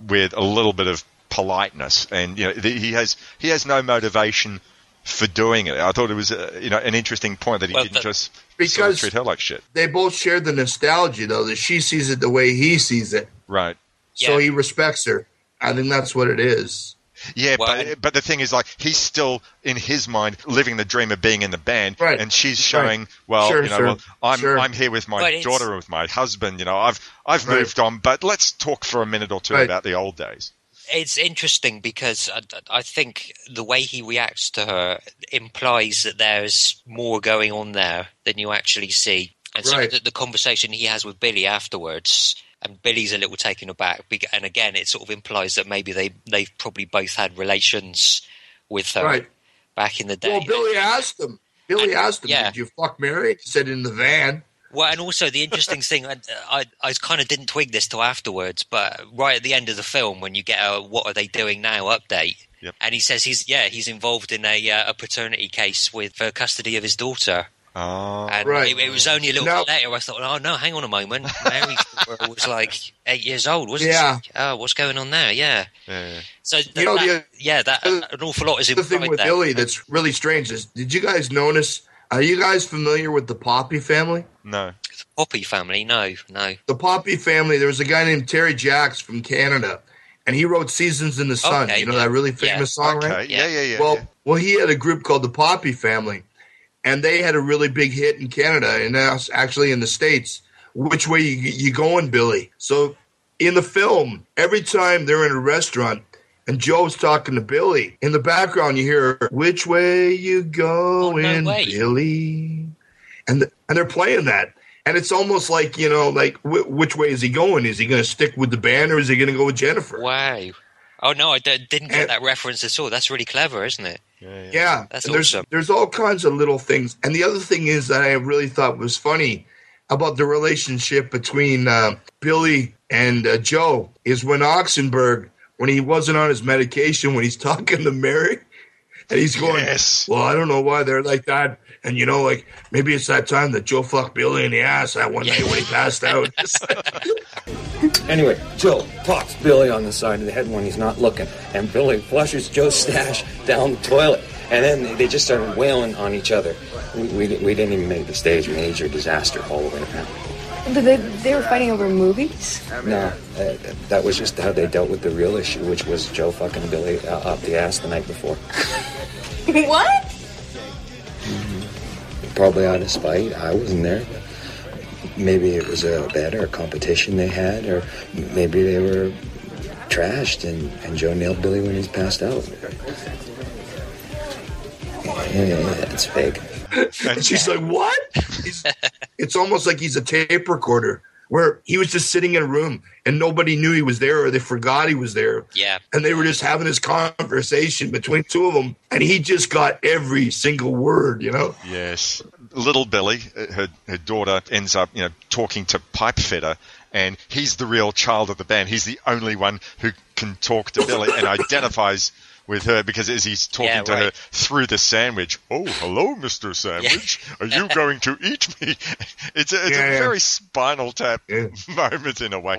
S2: with a little bit of politeness, and you know the, he has he has no motivation for doing it. I thought it was uh, you know an interesting point that he
S3: Well,
S2: didn't
S3: that-
S2: just sort of treat her like shit.
S1: They both share the nostalgia, though, that she sees it the way he sees it.
S2: Right.
S1: So
S3: Yeah.
S1: he respects her. I think that's what it is.
S2: Yeah,
S3: Well,
S2: but
S3: and-
S2: but the thing is, like, he's still in his mind living the dream of being in the band,
S1: Right.
S2: and she's
S1: Right.
S2: showing, well,
S1: Sure,
S2: you know,
S1: sure,
S2: well, I'm
S1: sure.
S2: I'm here with my
S3: But
S2: daughter and with my husband. You know, I've I've
S1: Right.
S2: moved on, but let's talk for a minute or two
S1: Right.
S2: about the old days.
S3: it's interesting because I, I think the way he reacts to her implies that there's more going on there than you actually see. And so
S1: Right.
S3: the, the conversation he has with Billy afterwards, and Billy's a little taken aback. And again, it sort of implies that maybe they they've probably both had relations with her
S1: Right.
S3: back in the day.
S1: Well, Billy asked him. Billy asked him,
S3: yeah.
S1: "Did you fuck Mary?" He said, "In the van."
S3: Well, and also the interesting thing, I, I, I kind of didn't twig this till afterwards, but right at the end of the film, when you get a "What are they doing now?" update,
S2: Yep.
S3: and he says he's yeah he's involved in a uh, a paternity case with for custody of his daughter,
S2: Oh,
S3: and
S1: Right.
S3: it, it was only a little
S1: Now-
S3: bit later. I thought, oh no, hang on a moment, Mary was like eight years old, wasn't
S1: Yeah.
S3: she? Oh, what's going on there? Yeah,
S2: yeah, yeah.
S3: so th-
S1: You know,
S3: that-
S1: the-
S3: yeah, that an awful lot is
S1: The thing with
S3: there.
S1: Billy that's really strange is, did you guys notice? Are you guys familiar with the Poppy family?
S2: No.
S3: The Poppy family, no, no.
S1: The Poppy family. There was a guy named Terry Jacks from Canada, and he wrote "Seasons in the Sun."
S3: Okay,
S1: you know
S3: yeah.
S1: that really
S3: Yeah.
S1: famous song,
S2: Okay.
S1: right?
S2: Yeah, yeah, yeah.
S1: well,
S2: yeah.
S1: well, he had a group called the Poppy Family, and they had a really big hit in Canada and actually in the states. Which way you, you going, Billy? So in the film, every time they're in a restaurant and Joe's talking to Billy, in the background you hear "Which way you oh, going,
S3: way.
S1: Billy?" and th- and they're playing that. And it's almost like you know, like wh- which way is he going? Is he going to stick with the band or is he going to go with Jennifer?
S3: Wow. Oh no, I d- didn't get
S1: And-
S3: that reference at all. That's really clever, isn't it?
S1: Yeah,
S3: That's
S1: and there's
S3: awesome.
S1: there's all kinds of little things. And the other thing is that I really thought was funny about the relationship between uh, Billy and uh, Joe is when Oxenberg, when he wasn't on his medication, when he's talking to Mary, and he's going,
S2: Yes.
S1: "Well, I don't know why they're like that." And you know, like maybe it's that time that Joe fucked Billy in the ass that one night when he passed out.
S5: Anyway, Joe pops Billy on the side of the head when he's not looking, and Billy flushes Joe's stash down the toilet. And then they just started wailing on each other. We, we, we didn't even make the stage major disaster all the way around.
S13: But they, they were fighting over movies?
S5: No, uh, that was just how they dealt with the real issue, which was Joe fucking Billy uh, up the ass the night before.
S13: what?
S5: Probably out of spite. I wasn't there. Maybe it was a bet or a competition they had, or maybe they were trashed and, and Joe nailed Billy when he's passed out. Yeah, yeah, it's fake.
S1: and she's like, "What?" He's, it's almost like he's a tape recorder where he was just sitting in a room and nobody knew he was there or they forgot he was there.
S3: Yeah.
S1: And they were just having this conversation between two of them, and he just got every single word, you know.
S2: Yes. Little Billy, uh, her, her daughter, ends up, you know, talking to Pipe Fitter, and he's the real child of the band. He's the only one who can talk to Billy and identifies with her because as he's talking
S3: Yeah,
S2: to her through the sandwich, oh, hello, Mr. Sandwich. Are you going to eat me? It's a, it's
S1: Yeah,
S2: a
S1: yeah.
S2: very spinal tap
S1: Yeah.
S2: moment in a way.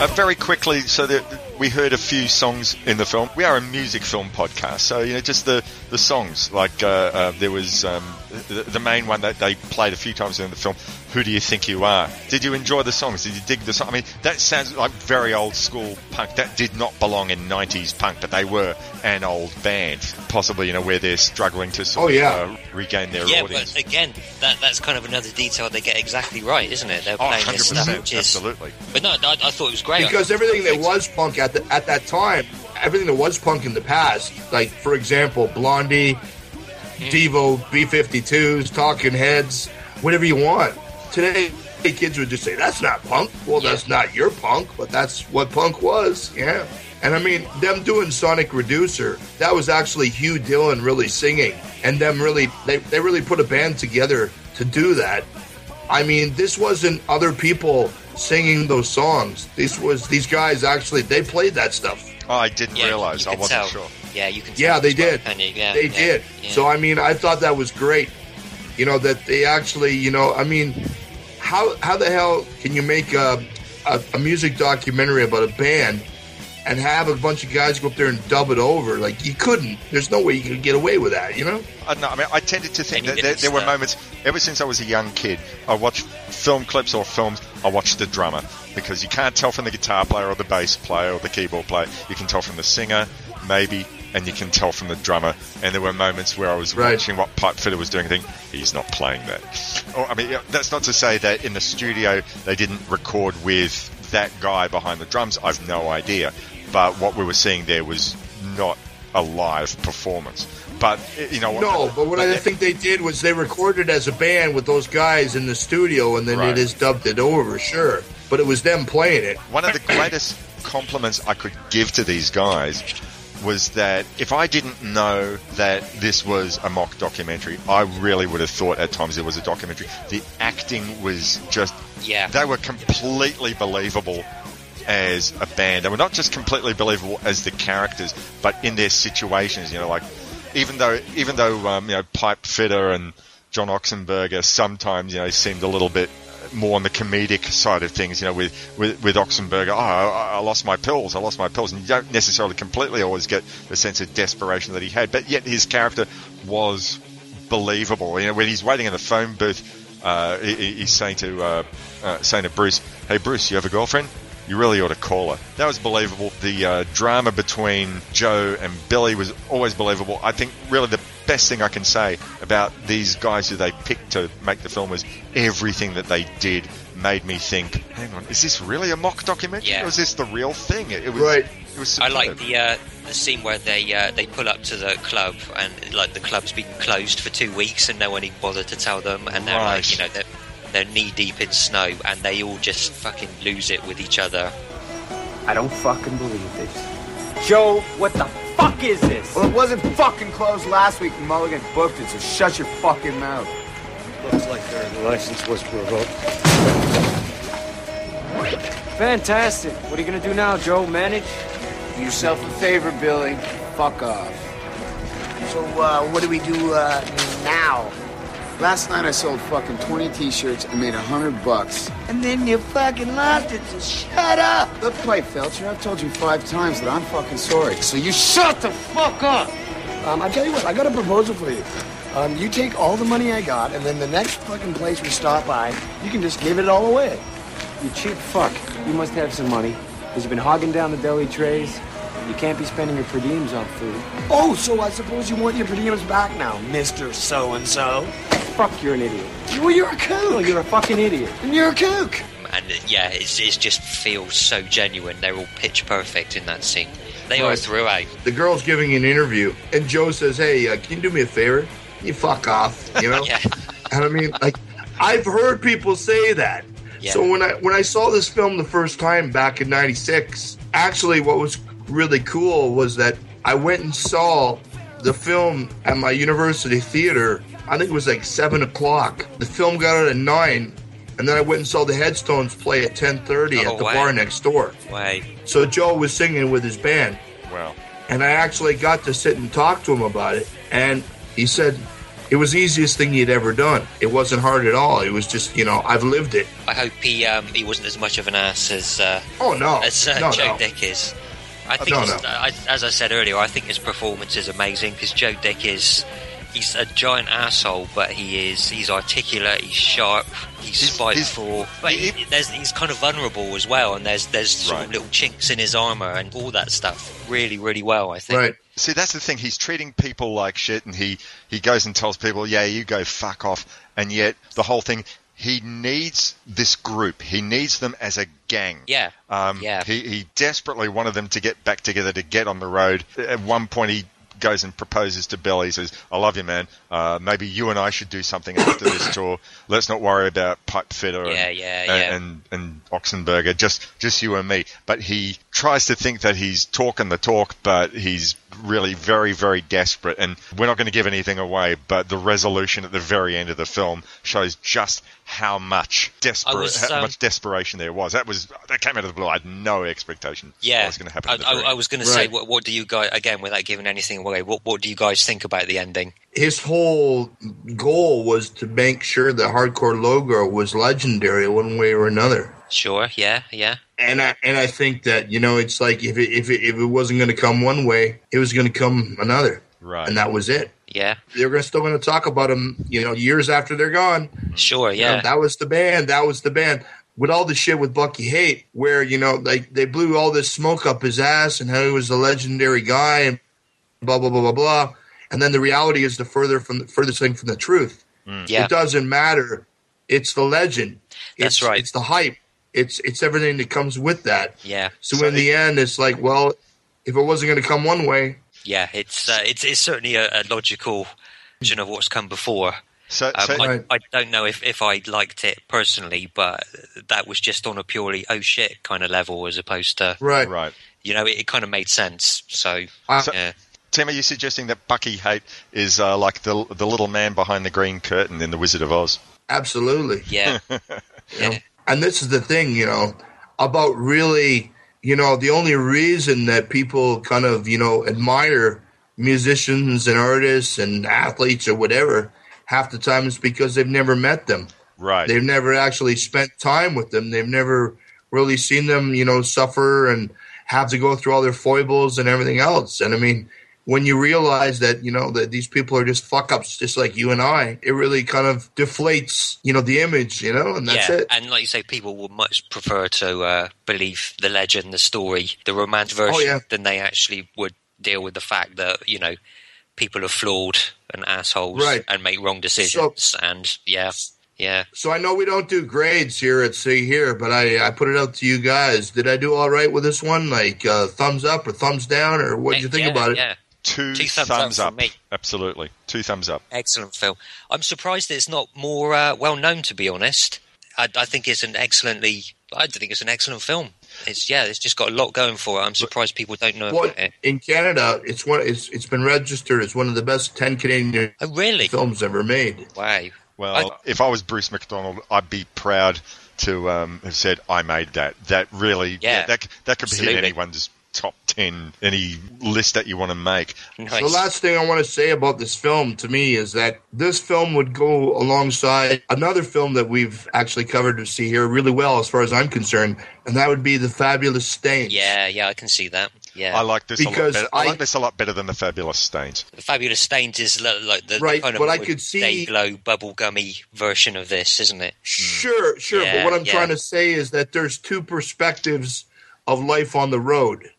S2: Uh, very quickly, so that we heard a few songs in the film. We are a music film podcast, so you know just the the songs. Like uh, uh, there was um, the, the main one that they played a few times in the film. Who do you think you are? Did you enjoy the songs? Did you dig the song? I mean, that sounds like very old school punk. That did not belong in '90s punk, but they were an old band, possibly you know where they're struggling to sort
S1: Oh, yeah.
S2: of uh, regain their
S3: yeah,
S2: audience.
S3: but again, that that's kind of another detail they get exactly right, isn't it? They're
S2: Oh,
S3: playing this stuff, which is.
S2: absolutely.
S3: But no, I, I thought it was great.
S1: because everything that was punk at the, at that time, everything that was punk in the past, like for example, Blondie, Devo, B52s, Talking Heads, whatever you want. Today, kids would just say that's not punk. Well, that's not your punk, but that's what punk was. Yeah. And I mean, them doing Sonic Reducer, that was actually Hugh Dillon really singing, and them really, they, they really put a band together to do that. I mean, this wasn't other people singing those songs. This was these guys actually they played that stuff.
S2: Oh, I didn't
S3: Yeah,
S2: realize. I wasn't
S3: tell.
S2: sure.
S3: Yeah, you can.
S1: Yeah, they did.
S3: can you? Yeah,
S1: they
S3: yeah,
S1: did.
S3: yeah.
S1: So I mean, I thought that was great. You know that they actually, you know, I mean, how how the hell can you make a a, a music documentary about a band and have a bunch of guys go up there and dub it over. Like you couldn't. There's no way you could get away with that. You know?
S2: Uh, I, know, I mean, I tended to think that there, there were moments. Ever since I was a young kid, I watched film clips or films. I watched the drummer because you can't tell from the guitar player or the bass player or the keyboard player. You can tell from the singer, maybe, and you can tell from the drummer. And there were moments where I was
S1: Right.
S2: watching what Pipe Fitter was doing, and think he's not playing that. Or, I mean, that's not to say that in the studio they didn't record with that guy behind the drums. I've no idea, but what we were seeing there was not a live performance. But eh, you know,
S1: No, but what I think they did was they recorded as a band with those guys in the studio, and then
S2: Right.
S1: they just dubbed it over. Sure, but it was them playing it.
S2: One of the greatest compliments I could give to these guys was that if I didn't know that this was a mock documentary, I really would have thought at times it was a documentary. The acting was just,
S3: Yeah.
S2: they were completely believable as a band. They were not just completely believable as the characters, but in their situations. You know, like even though even though um, you know Pipe Fitter and John Oxenberger sometimes you know seemed a little bit more on the comedic side of things. You know, with with, with Oxenberger, oh, I, I lost my pills, I lost my pills, and you don't necessarily completely always get the sense of desperation that he had, but yet his character was believable. You know, when he's waiting in the phone booth, uh, he, he- he's saying to uh, uh, saying to Bruce, "Hey Bruce, you have a girlfriend? You really ought to call her." That was believable. The uh, drama between Joe and Billy was always believable. I think really the best thing I can say about these guys who they picked to make the film was everything that they did made me think, hang on, is this really a mock documentary
S3: Yeah.
S2: or is this the real thing? It, it was
S1: Right.
S2: It was
S3: I like the uh, the scene where they uh, they pull up to the club and like the club's been closed for two weeks and no one even bothered to tell them and they're
S2: Right.
S3: like you know they're, they're knee deep in snow and they all just fucking lose it with each other.
S14: I don't fucking believe this. Joe, what the fuck is this?
S9: Well, it wasn't fucking closed last week when Mulligan booked it, so shut your fucking mouth.
S5: Looks like their license was revoked.
S14: Fantastic. What are you gonna do now, Joe? Manage?
S9: Do yourself a favor, Billy. Fuck off. So, uh, what do we do, uh, now? Last night I sold fucking 20 t-shirts and made a hundred bucks. And then you fucking lost it, so shut up! Look, Pipe Felcher, I've told you five times that I'm fucking sorry, so you shut the fuck up!
S15: Um, I tell you what, I got a proposal for you. Um, you take all the money I got, and then the next fucking place we stop by, you can just give it all away.
S14: You cheap fuck. You must have some money. Because you've been hogging down the deli trays. You can't be spending your per diems on food.
S15: Oh, so I suppose you want your per diems back now, Mister So and So.
S14: Fuck, you're an idiot.
S15: Well, you're a kook.
S14: No, you're a fucking idiot.
S15: And you're a kook.
S3: And yeah, it's, it just feels so genuine. They're all pitch perfect in that scene. They are
S1: Right.
S3: throughout.
S1: The girl's giving an interview, and Joe says, "Hey, uh, can you do me a favor? You fuck off." You know.
S3: Yeah.
S1: And I mean, like, I've heard people say that.
S3: Yeah.
S1: So when I when I saw this film the first time back in '96, actually, what was really cool was that I went and saw the film at my university theater. I think it was like seven o'clock. The film got out at nine, and then I went and saw the Headstones play at ten thirty
S3: Oh,
S1: at the
S3: wow.
S1: bar next door.
S3: Way.
S1: So Joe was singing with his band
S2: Wow.
S1: and I actually got to sit and talk to him about it. And he said it was the easiest thing he'd ever done. It wasn't hard at all. It was just, you know, I've lived it.
S3: I hope he um, he wasn't as much of an ass as uh,
S1: Oh no,
S3: as uh,
S1: no,
S3: Joe
S1: no.
S3: Dick is. I think,
S1: No, no.
S3: I, as I said earlier, I think his performance is amazing because Joe Dick is he's a giant asshole, but he is he's articulate, he's sharp, he's, spiteful, but he, there's, he's kind of vulnerable as well, and there's there's
S2: Right.
S3: little chinks in his armor and all that stuff really really well. I think.
S1: Right.
S2: See, that's the thing. He's treating people like shit, and he he goes and tells people, "Yeah, you go fuck off." And yet, the whole thing, he needs this group. He needs them as a gang.
S3: Yeah.
S2: Um,
S3: Yeah.
S2: He he desperately wanted them to get back together to get on the road. At one point, he goes and proposes to Billy. He says, "I love you, man. Uh, maybe you and I should do something after this tour. Let's not worry about Pipe Fitter
S3: Yeah,
S2: and,
S3: yeah,
S2: and,
S3: yeah.
S2: and and Oxenberger. Just just you and me." But he tries to think that he's talking the talk, but he's really very very desperate. And we're not going to give anything away, but the resolution at the very end of the film shows just how much desperate,
S3: was,
S2: how
S3: um,
S2: much desperation there was. That was that came out of the blue. I had no expectation.
S3: Yeah,
S2: what was going to happen.
S3: I, I, I was going to say, what, what do you guys again, without giving anything away? What what do you guys think about the ending?
S1: His whole goal was to make sure the Hard Core Logo was legendary one way or another.
S3: Sure. Yeah. Yeah.
S1: And I and I think that you know it's like if it if it, if it wasn't going to come one way, it was going to come another,
S2: Right.
S1: and that was it.
S3: Yeah.
S1: They're gonna, still going to talk about them, you know, years after they're gone. Mm-hmm.
S3: Sure.
S1: You know,
S3: Yeah.
S1: that was the band. That was the band. With all the shit with Bucky Haight, where you know, like they blew all this smoke up his ass and how he was a legendary guy and blah blah blah blah blah. And then the reality is the further from the furthest thing from the truth. Mm.
S3: Yeah.
S1: It doesn't matter. It's the legend.
S3: That's
S1: It's,
S3: right.
S1: It's the hype. It's it's everything that comes with that.
S3: Yeah.
S1: So, in the end, it's like, well, if it wasn't going to come one way,
S3: Yeah. It's uh, it's it's certainly a, a logical version of what's come before.
S2: So,
S3: Um,
S2: so
S3: I, I don't know if, if I liked it personally, but that was just on a purely oh shit kind of level as opposed to
S1: right,
S2: right.
S3: you know it, it kind of made sense. So
S2: So-
S3: yeah.
S2: Tim, are you suggesting that Bucky Haight is uh, like the the little man behind the green curtain in The Wizard of Oz?
S1: absolutely.
S3: Yeah.
S1: You know? And this is the thing, you know, about really, you know, the only reason that people kind of, you know, admire musicians and artists and athletes or whatever half the time is because they've never met them.
S2: Right.
S1: They've never actually spent time with them. They've never really seen them, you know, suffer and have to go through all their foibles and everything else. And I mean, when you realize that, you know, that these people are just fuck ups just like you and I, it really kind of deflates, you know, the image, you know, and that's
S3: yeah,
S1: it.
S3: and like you say, people would much prefer to uh, believe the legend, the story, the romance version
S1: Oh, yeah.
S3: than they actually would deal with the fact that you know people are flawed and assholes
S1: Right.
S3: and make wrong decisions. and yeah, yeah,
S1: So I know we don't do grades here at See Hear, but I, I put it out to you guys. Did I do all right with this one? Like uh, thumbs up or thumbs down, or what did you think
S3: yeah,
S1: about it?
S3: Yeah,
S2: Two,
S3: Two thumbs
S2: thumbs,
S3: up
S2: up.
S3: me.
S2: Absolutely. Two thumbs up.
S3: excellent film. I'm surprised that it's not more uh, well known. To be honest, I, I think it's an excellently. I think it's an excellent film. It's yeah, it's just got a lot going for it. I'm surprised people don't know
S1: Well,
S3: about it.
S1: in Canada, it's one. It's it's been registered as one of the best ten Canadian
S3: Oh, really?
S1: films ever made.
S3: Wow.
S2: Well, if I was Bruce McDonald, I'd be proud to um, have said I made that. That really,
S3: Yeah,
S2: that that could be
S3: absolutely.
S2: anyone's top ten, any list that you want to make.
S1: The last thing I want to say about this film to me is that this film would go alongside another film that we've actually covered to See Hear really well, as far as I'm concerned, and that would be The Fabulous Stains.
S3: Yeah, yeah, I can see that. Yeah,
S2: I like this a lot
S1: Because
S2: better. I,
S1: I-
S2: like this a lot better than the Fabulous Stains.
S3: The Fabulous Stains is li- like the
S1: Right,
S3: kind of
S1: but I could see-
S3: glow bubblegummy version of this, isn't it?
S1: Sure, sure.
S3: Yeah,
S1: but what I'm
S3: yeah.
S1: trying to say is that there's two perspectives of life on the road.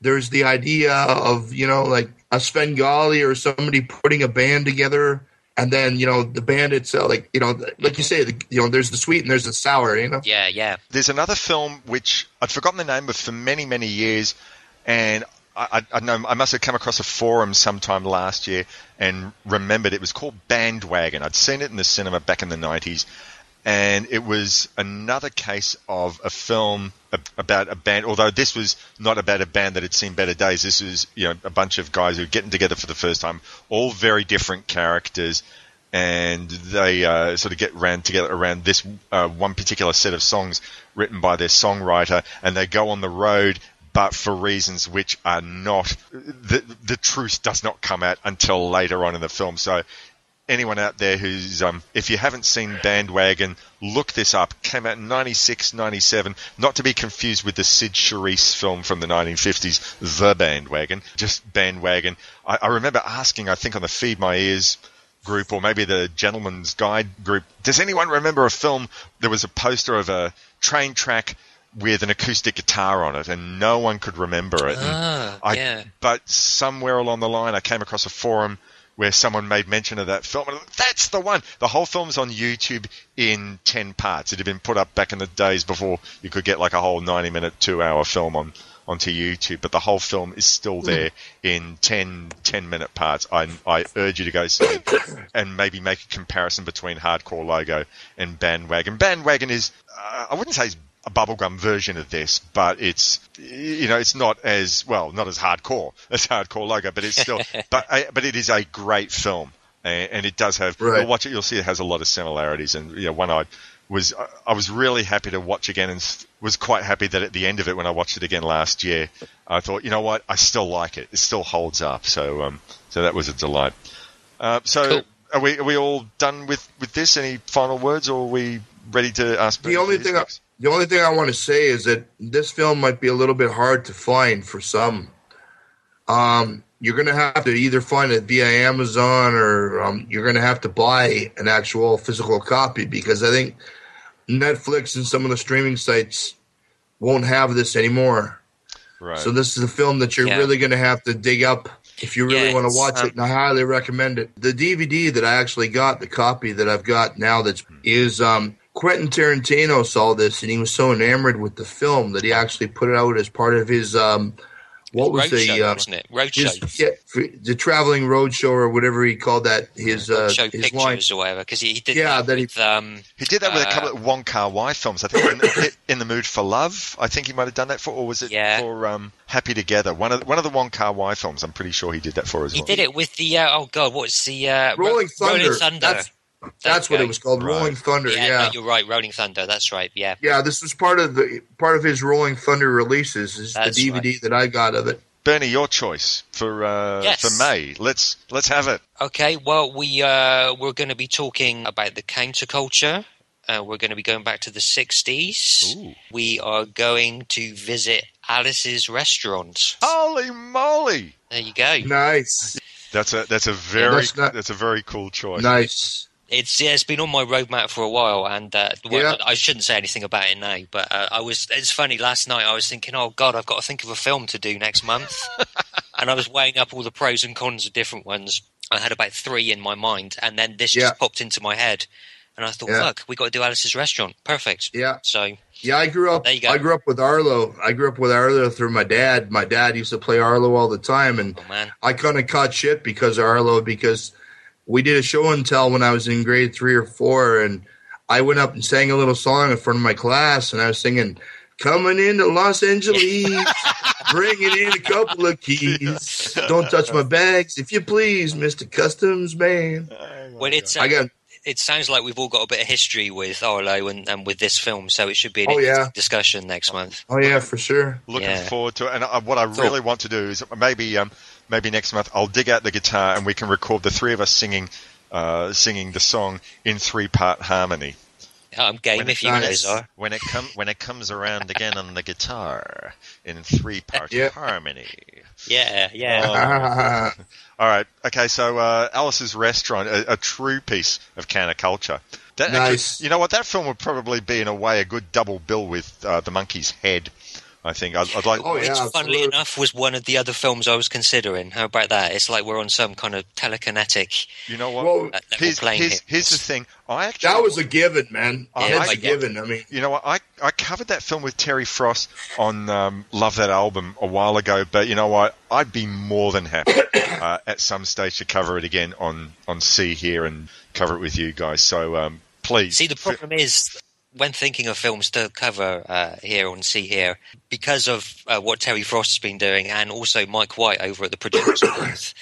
S1: There's the idea of, you know, like a Svengali or somebody putting a band together. And then, you know, the band itself, like, you know, like you say, the, you know, there's the sweet and there's the sour, you know?
S3: Yeah, yeah.
S2: There's another film which I'd forgotten the name of for many, many years, and I, I, I know I must have come across a forum sometime last year and remembered it was called Bandwagon. I'd seen it in the cinema back in the 90s, and it was another case of a film a- about a band. Although this was not about a band that had seen better days. This was you know a bunch of guys who were getting together for the first time, all very different characters, and they uh, sort of get ran together around this uh, one particular set of songs written by their songwriter, and they go on the road. But for reasons which are not, the the truth does not come out until later on in the film. So anyone out there who's um, if you haven't seen bandwagon look this up. Came out in 96 97 not to be confused with the Cyd Charisse film from the 1950s the bandwagon. Just bandwagon. I, I remember asking i think on the feed my ears group or maybe the gentleman's guide group does anyone remember a film? There was a poster of a train track with an acoustic guitar on it and no one could remember it.
S3: Ah,
S2: I,
S3: yeah.
S2: but somewhere along the line, I came across a forum where someone made mention of that film, and that's the one. The whole film's on YouTube in ten parts. It had been put up back in the days before you could get like a whole ninety-minute, two-hour film on onto YouTube, but the whole film is still there in 10, 10 minute parts. I, I urge you to go see and maybe make a comparison between Hard Core Logo and Bandwagon. Bandwagon is, uh, I wouldn't say it's a bubblegum version of this, but it's you know it's not as well not as hardcore as Hard Core Logo, but it's still but uh, but it is a great film, and, and it does have.
S1: Right.
S2: You'll watch it, you'll see it has a lot of similarities, and you know one I was I- I was really happy to watch again, and was quite happy that at the end of it when I watched it again last year, I thought you know what I still like it, it still holds up, so um so that was a delight. Uh, so. Are we are we all done with, with this? Any final words, or are we ready to ask?
S1: The only thing I, The only thing I want to say is that this film might be a little bit hard to find for some. Um, you're going to have to either find it via Amazon or um, you're going to have to buy an actual physical copy because I think Netflix and some of the streaming sites won't have this anymore.
S2: Right.
S1: So this is a film that you're
S3: Yeah.
S1: really going to have to dig up if you really
S3: Yeah,
S1: want to watch
S3: um,
S1: it. And I highly recommend it. The DVD that I actually got, the copy that I've got now, that's is um, Quentin Tarantino saw this and he was so enamored with the film that he actually put it out as part of his um, what was the
S3: Roadshow,
S1: uh,
S3: wasn't it? Roadshow.
S1: his, yeah, the traveling road show or whatever he called that his uh,
S3: Show
S1: his line.
S3: pictures or whatever because he, he did
S1: Yeah,
S3: that,
S1: that he-
S3: with um
S2: He did that with a
S3: Uh,
S2: couple of Wong Kar Wai films. I think in the, in the Mood for Love. I think he might have done that for, or was it
S3: Yeah.
S2: for um, Happy Together? One of one of the Wong Kar Wai films. I'm pretty sure he did that for as
S3: he
S2: well.
S3: did it with the uh, oh god what's the uh, Ro-
S1: Rolling Thunder.
S3: Rolling Thunder.
S1: That's
S3: There
S1: that's what it was called,
S2: Right.
S1: Rolling Thunder.
S3: Yeah,
S1: Yeah,
S3: no, you're right, Rolling Thunder. That's right. Yeah,
S1: yeah. This was part of the part of his Rolling Thunder releases. Is
S3: That's
S1: the DVD that I got of it.
S2: Bernie, your choice for uh,
S3: Yes.
S2: for May. Let's let's have it.
S3: Okay, well, we uh, we're going to be talking about the counterculture. Uh, we're going to be going back to the '60s.
S2: Ooh.
S3: We are going to visit Alice's restaurant.
S2: Holy moly!
S3: There you go.
S1: Nice,
S2: That's a that's a very
S1: that's not-
S2: that's a very cool choice.
S1: nice.
S3: It's yeah, it's been on my roadmap for a while, and uh, well,
S1: Yeah.
S3: I shouldn't say anything about it now. But uh, I was. It's funny. Last night I was thinking, oh God, I've got to think of a film to do next month, and I was weighing up all the pros and cons of different ones. I had about three in my mind, and then this
S1: Yeah.
S3: just popped into my head, and I thought,
S1: Yeah.
S3: fuck, we got to do Alice's Restaurant. Perfect.
S1: Yeah.
S3: So
S1: Yeah, I grew up.
S3: There you go.
S1: I grew up with Arlo. I grew up with Arlo through my dad. My dad used to play Arlo all the time, and
S3: oh
S1: I kind of caught shit because of Arlo because we did a show and tell when I was in grade three or four, and I went up and sang a little song in front of my class, and I was singing "Coming into Los Angeles, bringing in a couple of keys. Don't touch my bags, if you please, Mister Customs Man."
S3: well, it's uh,
S1: I got
S3: it sounds like we've all got a bit of history with Arlo and, and with this film, so it should be an
S1: Oh, yeah.
S3: discussion next month.
S1: oh yeah, for sure.
S2: Looking
S3: Yeah.
S2: forward to it. And uh, what I
S3: Cool.
S2: really want to do is maybe um, maybe next month I'll dig out the guitar and we can record the three of us singing uh, singing the song in three part harmony.
S3: I'm game
S2: When
S3: if
S2: it
S3: you guys are.
S2: When it come when it comes around again on the guitar in three part
S1: Yep.
S2: harmony.
S3: Yeah, yeah.
S2: All right. Okay. So uh, Alice's Restaurant, a, a true piece of counterculture. That actually-
S1: Nice.
S2: you know what? That film would probably be in a way a good double bill with uh, the Monkees' Head. I think I'd, I'd like.
S1: Oh, yeah.
S3: Which, funnily enough, was one of the other films I was considering. How about that? It's like we're on some kind of telekinetic
S2: You know what?
S1: Well,
S3: uh,
S2: here's,
S3: playing
S2: here's, here's the thing. I actually
S1: That was a given, man.
S2: I
S1: That's
S2: like
S1: a given. I mean,
S2: You know what? I, I covered that film with Terry Frost on um, Love That Album a while ago, but you know what? I'd be more than happy uh, at some stage to cover it again on, on See Hear and cover it with you guys. So um, please.
S3: See, the problem is when thinking of films to cover uh, here on See Hear, because of uh, what Terry Frost has been doing, and also Mike White over at the Projection Booth,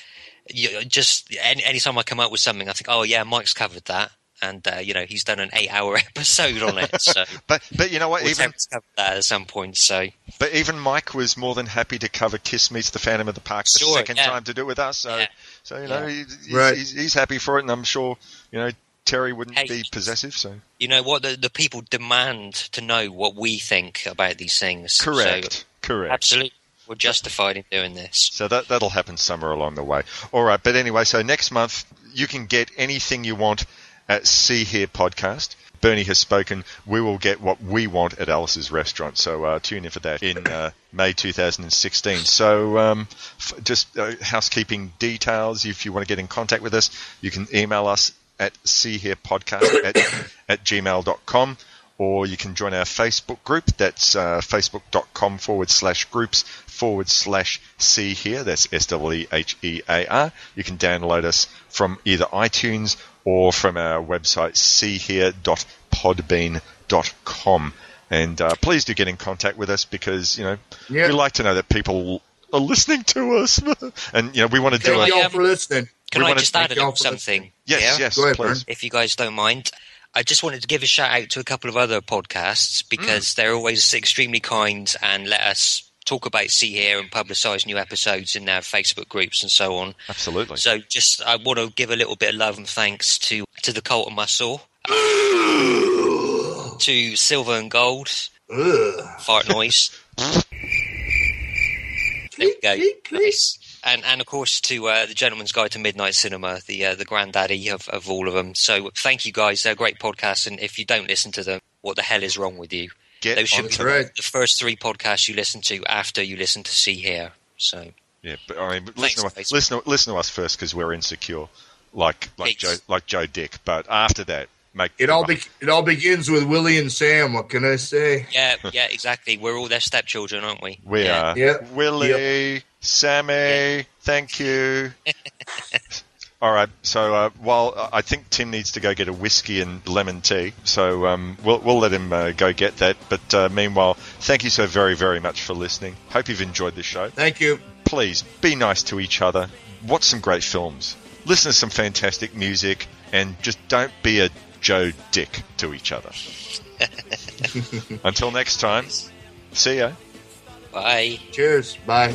S3: you, just any, anytime I come up with something, I think, oh yeah, Mike's covered that, and uh, you know he's done an eight-hour episode on it. So
S2: But but you know what?
S3: or
S2: Even
S3: covered that at some point. So
S2: but even Mike was more than happy to cover Kiss Meets the Phantom of the Park the
S3: Sure,
S2: second
S3: yeah.
S2: time to do it with us. So
S3: Yeah.
S2: so you know
S3: Yeah.
S2: he's, he's,
S1: Right.
S2: he's, he's happy for it, and I'm sure you know Terry wouldn't
S3: Hey.
S2: be possessive. So
S3: you know what? The, the people demand to know what we think about these things.
S2: correct,
S3: So,
S2: correct.
S3: absolutely, we're justified in doing this.
S2: So that that'll happen somewhere along the way. All right, but anyway, so next month you can get anything you want at See Hear Podcast. Bernie has spoken. We will get what we want at Alice's restaurant. So uh, tune in for that in uh, May 2016. So um, f- just uh, housekeeping details. If you want to get in contact with us, you can email us at seehearpodcast at, at gmail.com or you can join our Facebook group. That's uh, facebook.com forward slash groups forward slash see hear. That's S W E H E A R. You can download us from either iTunes or from our website seehear.podbean.com. And uh, please do get in contact with us because, you know,
S1: Yeah.
S2: we like to know that people are listening to us. and, you know, we want to do it.
S1: thank
S2: it.
S1: y'all for listening.
S3: Can
S2: We
S3: I just add a
S1: thank y'all
S3: little
S1: for
S3: something?
S2: Yes,
S3: Yeah?
S2: yes,
S1: Go ahead,
S2: please.
S3: if you guys don't mind. I just wanted to give a shout out to a couple of other podcasts mm. because they're always extremely kind and let us talk about See Hear and publicise new episodes in their Facebook groups and so on.
S2: Absolutely.
S3: So just I want to give a little bit of love and thanks to to the Cult of Muscle. to Silver and Gold. Fart noise. there we go. Nice. And, and of course to uh, the Gentleman's Guide to Midnight Cinema, the uh, the granddaddy of, of all of them. So thank you guys. They're great podcasts, and if you don't listen to them, what the hell is wrong with you?
S2: Get
S3: Those should
S2: onto
S3: be
S2: them.
S3: the first three podcasts you listen to after you listen to See Hear. So
S2: Yeah, but I mean,
S3: Thanks,
S2: listen, to,
S3: guys.
S2: us- listen, to, listen to us first because we're insecure, like like Joe like Joe Dick. But after that, make
S16: It all be- it all begins with Willie and Sam. What can I say?
S3: yeah, yeah, exactly. We're all their stepchildren, aren't we?
S2: we
S3: yeah.
S2: are
S16: Yep.
S2: Willie, Sammy. Thank you. All right. So uh, while uh, I think Tim needs to go get a whiskey and lemon tea, so um, we'll we'll let him uh, go get that. But uh, meanwhile, thank you so very very much for listening. Hope you've enjoyed this show.
S16: Thank you.
S2: Please be nice to each other. Watch some great films. Listen to some fantastic music, and just don't be a Joe Dick to each other. Until next time, see ya.
S3: Bye.
S16: Cheers. Bye.